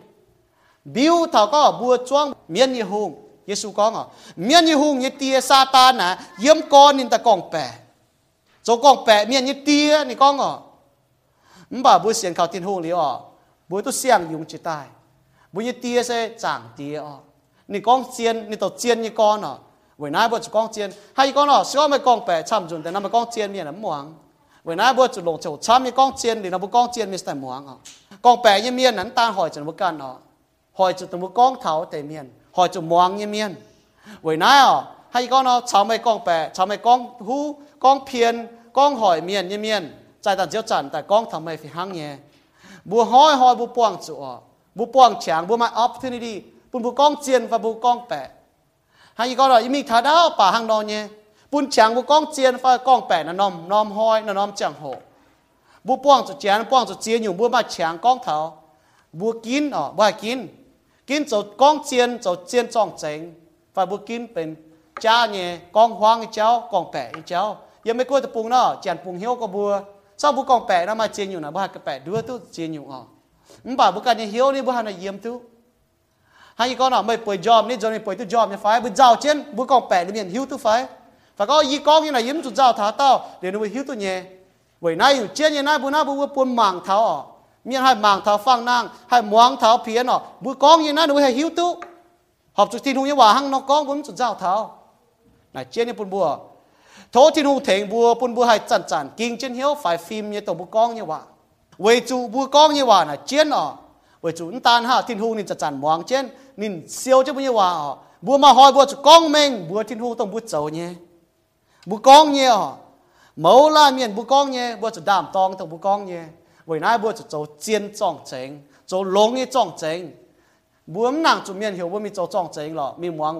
บิวเท่าก็บัวจ้วงเมียนยี่หงเยซูกองอ๋อเมียนยี่หงยี่เตียซาตานนะเยี่ยมกอนนินตะกองแปะโจกองแปะเมียนยี่เตียนี่กองอ๋อมบ่าบุเสียงเขาตินหงหรืออ๋อบุตุเสียงยุงจิตใต้บุยเตียเสจางเตียอ๋อ 你讲尖你都尖一干啊，为哪不就讲尖，还一讲哦，是我咪讲白参准，但那咪讲尖面啊忙。为哪不就落就参咪讲尖，你那不讲尖咪是忙啊，讲白一面能单害就不干哦，害就都不讲头对面。hỏi chủ muang như miên vậy nãy à hay con nó cháu mày con bè cháu mày con hú con phiền con hỏi miên như miên tại tận diệu chẳng tại con thằng mày phải hăng nhé bùa hỏi hỏi bùa quang chủ à bùa quang chẳng bùa mai opportunity bùa bùa con chiên và bùa con bè hay con là mình thà đau bà hăng đó nhé bùa chẳng bùa con chiên và con bè nó nom nom hỏi nó nom chẳng hộ bùa quang chủ chén quang chủ chiên dùng bùa mai chẳng con thảo bùa kín à bùa kín กินจะกองเจียนจะเจียนจ้องเจงฝ่ายบุกินเป็นจ้าเนี่ยกองหวางเจ้ากองแปะเจ้ายังไม่กลัวตะปุงเนาะเจียนปุงเหี้ยวก็บัวเจ้าบุกองแปะนะมาเจียนอยู่นะบ้านกระแปะด้วยตู้เจียนอยู่อ๋อมันบ่าบุกันเนี่ยเหี้ยวนี่บ้านเนี่ยเยี่ยมตู้ hai con nào mày bồi job nít rồi mày bồi tu job mày phải bồi giàu trên bồi còn bẻ đi miền hiếu tu phải. Và có y con như này, yếm chút giàu thả tao, để nó bồi hiu tu nhẹ bồi nay ở trên như này bữa nay bữa buôn mảng tháo ở. Miền hai mảng tháo phăng nang, hai muang tháo phía ở. Bữa con như này nó bồi hiu tu học chút tin hùng như bà hăng nó con vốn chút giàu tháo này, trên như buôn bùa. Thố tin hùng thèn bùa, buôn bùa hai chản chản kinh trên hiếu, phải phim như tổ bữa con như bà vậy chú bữa con như bà này, trên ở. หมางเท้าอ๋อมีให้มางเท้าฟังนางให้มวงเท้าเพียนอ๋อบุกองยังนั้นดูให้หิวตู้หอบจุดที่หูยังว่าหังนกองบุญจุดเจ้าเท้าไหนเจียนนี่ปุ่นบัวโทที่หูเถงบัวปุ่นบัวให้จันจันกิงเจียนเหี้ยวฝ่ายฟิล์มเนี่ยตัวบุกองเนี่ยว่าเวจูบุกองเนี่ยว่าน่ะเจียนอ๋อเวจูนตานห้าที่หูนี่จะจันมวงเจียนนินเซียวจะบุญเนี่ยว่าอ๋อบัวมาหอยบัวจะกองเมงบัวที่หูต้องบุเจ้าเนี่ยบุกองเนี่ยอ๋อเมาล่าเมียนบุกองเนี่ยบัวจะดามตองต้องบุกองเนี่ย 为那不就做尖撞正，做龙的撞正，不唔能做面条，不咪做撞正咯，咪冇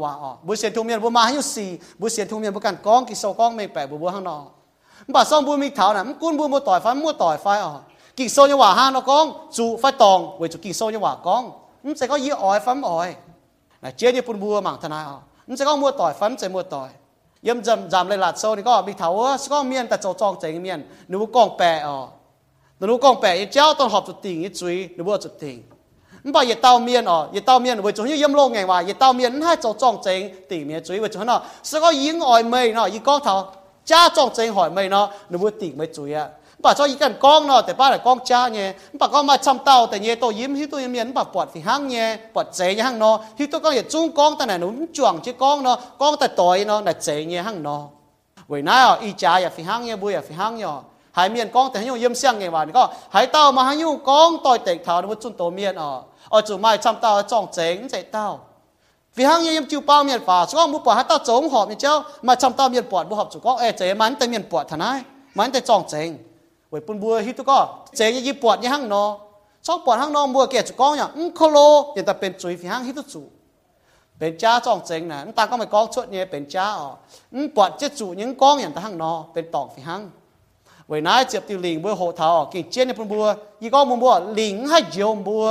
กิโซยังว่าฮานอกองจูไฟตองเวจูกิโซยังว่ากองนั่นจะก็ยี่อ้อยฟัมอ้อยนะเจี๊ยนี่ปุ่นบัวมังทนายเอานั่นจะก็มัวต่อยฟัมจะมัวต่อยยิ่มจำจำเลยหลัดโซนี่ก็มีเถาก็เมียนแต่โจจองใจเมียนนูกองแปะอ๋อนูกองแปะเจ้าต้องหอบจุดติ่งยี่จุยนูบัวจุดติ่งมันบอกอย่าเต้าเมียนอ๋ออย่าเต้าเมียนเวจูนี่ยิ่มโลงไงว่าอย่าเต้าเมียนนั่นให้โจจองใจติ่งเมียจุยเวจูนี่เนาะสก็ยิงอ้อยเมย์เนาะยี่ก้องเถาจ้าจองใจหอยเมย์เนาะนูบัวติ่งเมย์จุยอ่ะ bà cho ý cần con nó thì bà là con cha nhé. Bà con mà chăm tàu thì nhé tôi yếm hít tôi yếm yếm bà bọt thì hăng nhé bọt chế nhé hăng nó. Hít tôi con nhé chung con ta này nó chuồng chứ con nó con ta tối nó là chế nhé hăng nó. Vậy nãy ý cha ya phi hăng nhé bùi ya phi hăng nhé. Hai miền con thì hãy yếm xiang nghe bà có. Hai tao mà hãy nhu con tôi tệ thảo nó một chút tổ miền ở. Ở chủ mai chăm tàu trong chế chạy tao. Vì hang yếm chịu bao miền phà số ông bố bỏ hai tao chống họp như cháu mà chăm tao miền bọt bố họp chủ con, ê chế mắn tới miền bọt thằng ai? Mắn tới trong chế เจงเว้ยปุ่นบัวฮิตุก็เจงยี่ปวดยี่ห้างนอชอบปวดห้างนอบัวเกียจุกองอย่างอุ้งโคโลยังแต่เป็นจุยฝีห้างฮิตุจูเป็นจ้าจองเจงนะตาก็ไม่กองชดเนี่ยเป็นจ้าอ๋ออุ้งปวดเจ็ดจูยังกองอย่างแต่ห้างนอเป็นตอกฝีห้างเว้ยนายเจ็บติลิงบัวโหเทากินเจนในปุ่นบัวยี่ก้องมุมบัวลิงให้เจียวบัว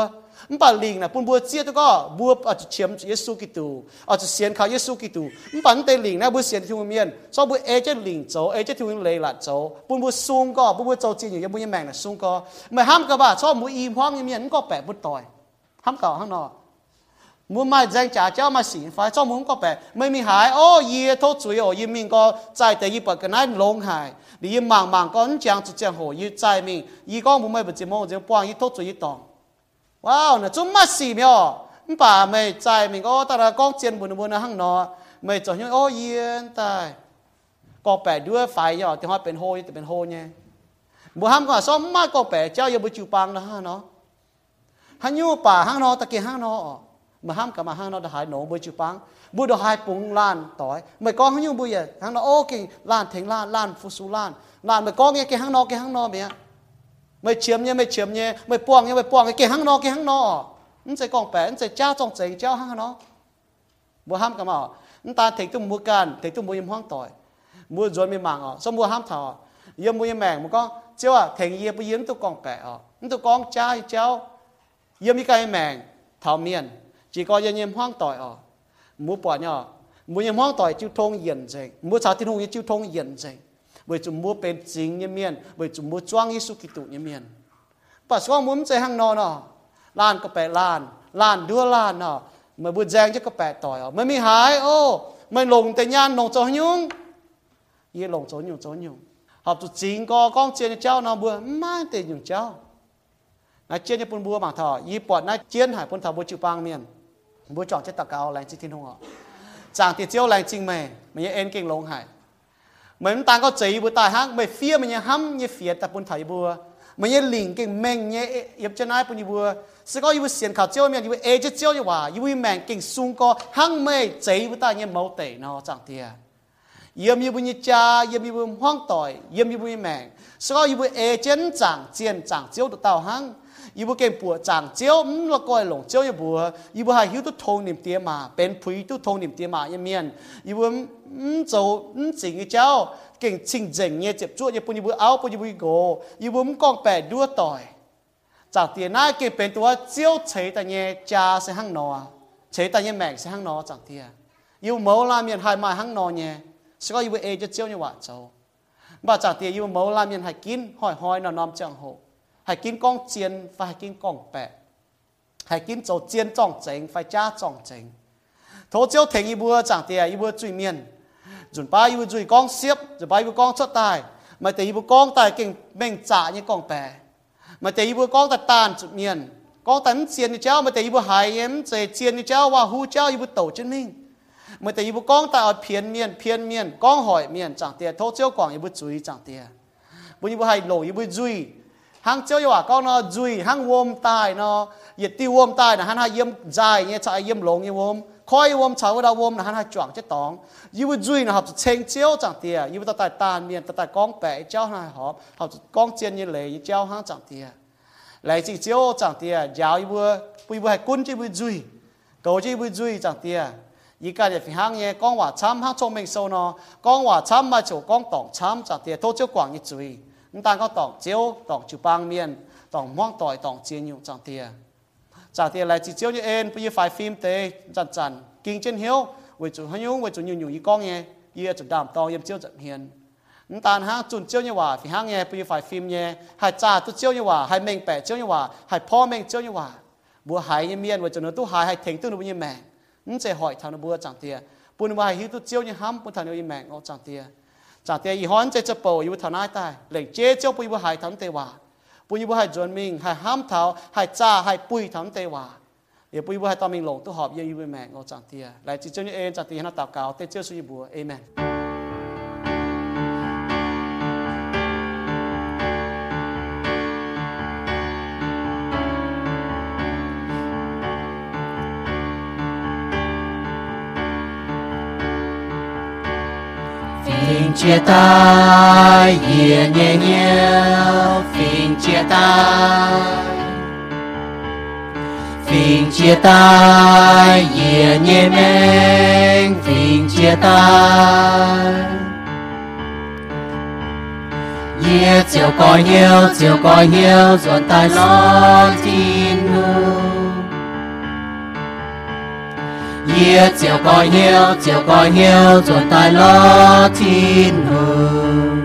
มปันลิงนะปุ่นบัวเจียตก็บัวอาจจะเชียมเยซูกิตูอาจจะเสียนเขาเยซูกิตูมปันเตลิงนะบัวเสียนที่หุ่นเมียนชอบบัวเอเจลิงโจเอเจที่หุ่นเลยละโจปุ่นบัวซุงก็ปุ่นบัวโจจีนอยู่ยังบัวยังแมงนะซุงก็ไม่ห้ามกับว่าชอบบัวอีพร้อมยังเมียนก็แปะบัวต่อยห้ามเก่าห้ามนอมุมาแจงจ่าเจ้ามาสิไฟเจ้ามุมก็แปะไม่มีหายโอ้เย่ทษจุยโอ้ยมิงก็ใจแต่ยี่ปะกันนั้นลงหายหรือยี่มังมังก็นั่งจังจุดจังโหยี่ใจมิงยี่ก็มุมไม่เป็นจิโมจิปวางยี่ทษจุยยี่ตอง wow nó chúng mắt xì mèo bà mày chạy mình có ta là con chiên buồn buồn hăng nó mày cho những ô yên tài có bẻ đưa phải nhỏ thì họ bên hôi thì bên hôi nha bữa ham có sao mà có bẻ cho yêu bữa chịu bằng đó ha nó? Hăng nhu bà hăng nó ta kia hăng nó mà ham cả mà hăng nó đã hại nổ bữa chịu bằng bữa đó hại bụng lan tỏi. Mày có hăng nhu bữa vậy, hăng nó ô kì lan thỉnh lan lan phu su lan. Lan mày có nghe cái hăng nó cái hăng nó mày mày chiếm nhé mày chiếm nhé mày buông nhé mày buông cái hăng nó cái hăng nó nó sẽ còn bé nó sẽ cha trong chảy cha hăng nó mua ham cả mà nó ta thấy tôi mua càn thấy tôi mua yếm hoang tỏi mua rồi mày mạng à xong mua ham thảo yếm mua yếm mèng một con chứ à thành yếm bây yếm tôi còn bé nó tôi con cha cháu yếm cái cái mèng thảo miền chỉ có yếm yếm hoang tỏi mua bỏ nhỏ mua yếm hoang tỏi chịu thông yên dậy mua sao tin hùng chịu thông yên dậy bởi chúng mua bếp chính như miền bởi chúng mua choang Giêsu Kitô như miền bà xoang muốn chơi hàng nọ nọ lan có bè lan lan đưa lan nọ mà bữa giang cho có bè tỏi mà mi hái ô mày lồng tay nhan lồng cho nhung ye lồng cho nhung cho nhung học tụ chính có con chiên cháu nào bữa mai tê nhung cháu nó chiên cho bún bùa mà thọ ye bọn chiên hải bún thọ bùa chữ bang miền bùa chọn chất tạc cao lành chi thiên hùng họ chàng tiệt chiêu lành chinh mày mày yên kinh lồng hải mình ta có chỉ bữa tài hát mình phía mình hâm như phía ta bún thầy bùa. Mình như liền cái mình như yếp chân ai bún như bùa. Sẽ có như xiên khảo chiếu mình như ê chết chiếu như hòa. Như mình kinh sung co, hăng mê chỉ bữa tài như mẫu tệ nó chẳng thìa. Yếm như bún như cha yếm như hoang tỏi yếm như bún như mẹ. Sẽ có chân chẳng, chiên chẳng chiếu được tàu hăng. อจะเจ้าอยู่ว่ายูแมงเก่งซุงก็หั่งไม่ใจบัวตายยังเมาเตะเนาะจังเทียเยี่ยมยูบุญจ้าเยี่ยมยูบุญห้องต่อยเยี่ยมยูบุญแมงสก็ยูบุญเอเจนจังเจียนจังเจ้าตัวเต่าหั่งยูบุเก่งปวดจังเจ้าอืมละก้อยหลงเจ้าอยู่บัวยูบุหายหิวตุทงนิ่มเตียมาเป็นผุยตุทงนิ่มเตียมายังเมียนยูบุอืมโจอืมจริงเจ้า kinh chinh dình nhé chụp chuột nhé bùn bùi áo bùn bùi gỗ y bùm con bè đua tỏi chả tiền nãy cái bên tua chiếu chế ta nhé cha sẽ hăng nọ chế ta nhé mẹ sẽ hăng nọ chẳng tiền yêu mẫu làm miền hai mai hăng nọ nhé sẽ có yêu ê cho chiếu như vậy cháu bà chả tiền yêu mẫu làm miền hai kín hỏi hỏi nó nằm chẳng hộ hai kín con chiên và hai kín con bè hai kín châu chiên trọng chính phải cha trọng chính thố chiếu thành y bùa chẳng tiền y bùa truy miền จุนป้าอยู่จุยกองเสียบจุนป้าอยู่กองชดตายมาแต่อยู่กองตายเก่งแม่งจ่าเนี่ยกองแปรมาแต่อยู่กองตาตานจุดเมียนกองตันเสียนนี่เจ้ามาแต่อยู่หายเอ็มเจเจียนนี่เจ้าว่าหูเจ้าอยู่โตจันมิงมาแต่อยู่กองตาเพียนเมียนเพียนเมียนกองหอยเมียนจังเตียโทเจ้ากวางอยู่จุยจังเตียบุญอยู่หายโหลอยู่จุยหางเจ้าอยู่ว่าก็นอจุยหางวมตายนอเหยียดตีวมตายนะฮันหาเยี่ยมใจเนี่ยใจเยี่ยมหลงเยี่ยมวมคอยวมชาวดาวมนะฮันหาจ่วงเจ้าตองยูวจุยนะครับเชงเจียวจังเตี hay kín con chiên và hay kín con bẹ hay kín châu chiên trọng chính phải cha trọng chính thố chiếu thành y bùa chẳng tiền y bùa truy miền dùn ba y bùa truy con xiếp dùn ba y bùa con xuất tài mà tế y bùa con tài kinh mình trả như con bè mà tế y bùa con tài tàn chụp miền con tấn chiên như cháu mà tế y bùa hài em chế chiên như cháu và hú cháu y bùa tổ chân mình mà tế y bùa con tài ở phiền miền phiền miền con hỏi miền chẳng tiền thố chiếu quảng y bùa truy chẳng tiền bùa y bùa hài lỗ y bùa truy hang chơi hòa con nó duy hang wom tai nó yết tiêu wom tai là hắn hai yếm dài như chạy yếm lồng yếm wom khói wom cái đầu wom là hắn hai chuẩn chết tóng Yêu duy là học chênh chiếu chẳng tìa yêu ta tại tàn miền tại con bẻ cháu hai họp học con chiên như lệ như cháu hang chẳng tìa lấy chỉ chiếu chẳng tìa giáo yêu vừa bùi vừa hai quân chỉ vừa duy cầu chỉ vừa duy chẳng tìa ý cả để phải hang con quả chăm hang cho mình sâu nó con quả chăm mà chủ con tỏng chăm chẳng tìa thôi chứ quảng như duy ta có tỏng chiếu tỏng chụp băng miền tỏng mong tỏi tỏng chiên nhiều chẳng tiền chẳng tiền lại chỉ chiếu như em bây giờ phải phim tế chẳng chẳng kinh trên hiếu với chủ hay nhung với chủ nhiều nhiều ý con nghe giờ chủ đảm to em chiếu chẳng hiền ta ha chuẩn chiếu như hòa thì ha nghe bây giờ phải phim nghe hay cha tu chiếu như hòa hay mình bẻ chiếu như hòa hai พ่อ mình chiếu như hòa bữa hai như miền với chủ nó tu hai hai thành tu nó bây giờ mẹ nhưng sẽ hỏi thằng nó bữa chẳng tiền bữa nó hai hiếu tu chiếu như ham bữa thằng nó như mẹ ngó chẳng tiền จียวนี่ห้ำปุ่นทางยี่แมงเอาจังเตียจังเตียอีฮอนจะจะโปอยู่ทางไหนตายเหล่งเจ๊เจียวปุ่นว่าหายทางเตว่าปุยบุให้จวนมิงให้ห้ามเท้าให้จ้าให้ปุยทำเตว่าเดี๋ยวปุยบุให้ตอมิงหลงตู้หอบเยี่ยมแม่งเอาจังเตียหลายจิตเจ้านี่เองจังเตียให้ตาเกาเตเจ้าสุยบัวเอเมน tình chia tay nhẹ nhẹ nhiều phiền chia tay. Phiền chia tay nhẹ nhẹ men phiền chia tay. Nhẹ chiều coi nhiều chiều coi nhiều dọn tay lót tin hương nhẹ chiều coi nhiều chiều coi nhiều rồi tai lo thiên hương.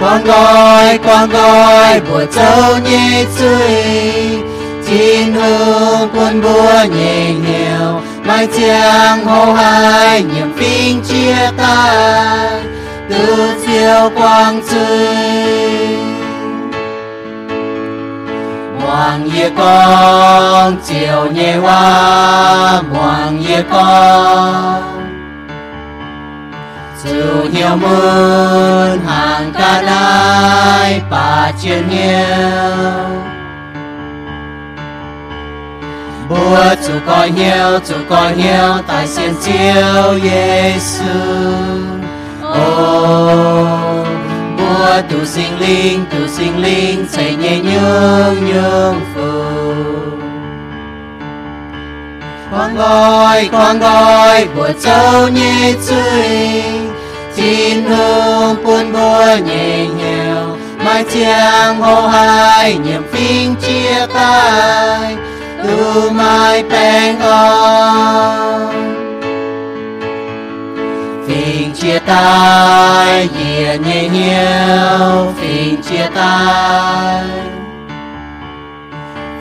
Quang gọi quang gọi bùa châu nhẹ chơi thiên hương quân búa nhẹ nhiều mai chàng hô hai nhiệm phim chia tay. Từ chiều quang chơi hoàng ye con, chiều nhẹ hoa hoàng ye con. Chiều nhiều mơn, hàng ca đai, bà chiến nhiều bùa chủ coi nhiều chủ coi nhiều tại sen chiều Giêsu ô tu sinh linh tu sinh linh xây nhẹ nhường nhường phù. Quang gọi quang gọi bùa châu nhẹ chui xin hương quân bùa nhẹ nhàng, mai chiang hô hai niềm phinh chia tay. Từ mai bèn on chia tay nhẹ nhẹ nhiều phiền chia tay.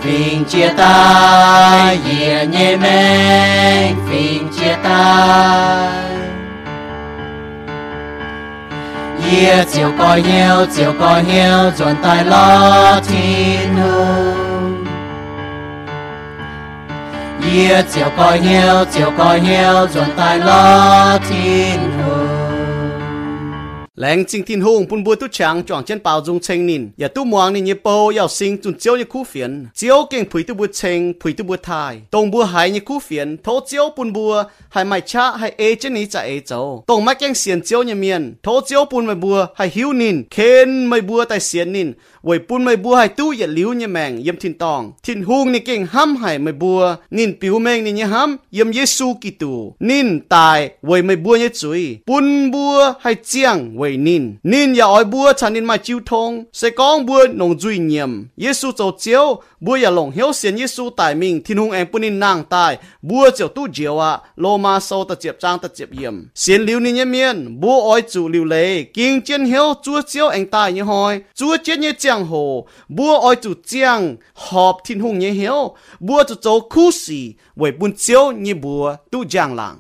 Phiền chia tay nhẹ nhẹ men phiền chia tay. Yeah, chiều coi nhiều chiều coi nhiều chuẩn tay lo thiên hương. Yeah, chiều coi nhiều chiều coi nhiều chuẩn tay lo thiên hương. แหลงจริงทินหงปุ่นบัวตุช่างจ่องเช่นเปล่าจงเชงนินอย่าตู้มวงนี่ยี่โปยาวสิงจุนเจียวยี่คู่เฟียนเจียวเก่งผุยตุบัวเชงผุยตุบัวไทยตรงบัวหายยี่คู่เฟียนโทเจียวปุ่นบัวให้ไม่ช้าให้เอเจนี้จะเอเจ้าตรงมาแกงเสียนเจียวยี่เมียนโทเจียวปุ่นไม่บัวให้หิวนินเคนไม่บัวแต่เสียนนิน ไว้ปุ่นไม่บัวให้ตู้อย่าลิ้วยี่แมงเยี่ยมทินตองทินหงนี่เก่งห้ำให้ไม่บัวนินปิวแมงนี่ยี่ห้ำเยี่ยมเยซูกิตูนินตายไว้ไม่บัวยี่จุยปุ่นบัวให้เจียงไว้นิน นินอย่าอ้อยบัวฉันนินมาจิ้วทงเสกองบัวหนงจุยเงียมเยซูเจ้าเจียวบัวอย่าหลงเหี่ยวเสียนเยซูตายมิงทินหงเองปุ่นนินนางตายบัวเจ้าตู้เจียวอะโลมาโซตะเจ็บจางตะเจ็บเยี่ยมเสียนลิวนี่เมียนบัวอ้อยจูลิวเลยกิงเจียนเหี่ยวจัวเจียวเองตายยี่หอยจัวเจียนยี่เจีย งโหบัวอ้อยจูเจียงหอบทินหงยี่เหี่ยวบัวจะโจคู่สีไว้ปุ่นเจียวยี่บัวตู้จางหลัง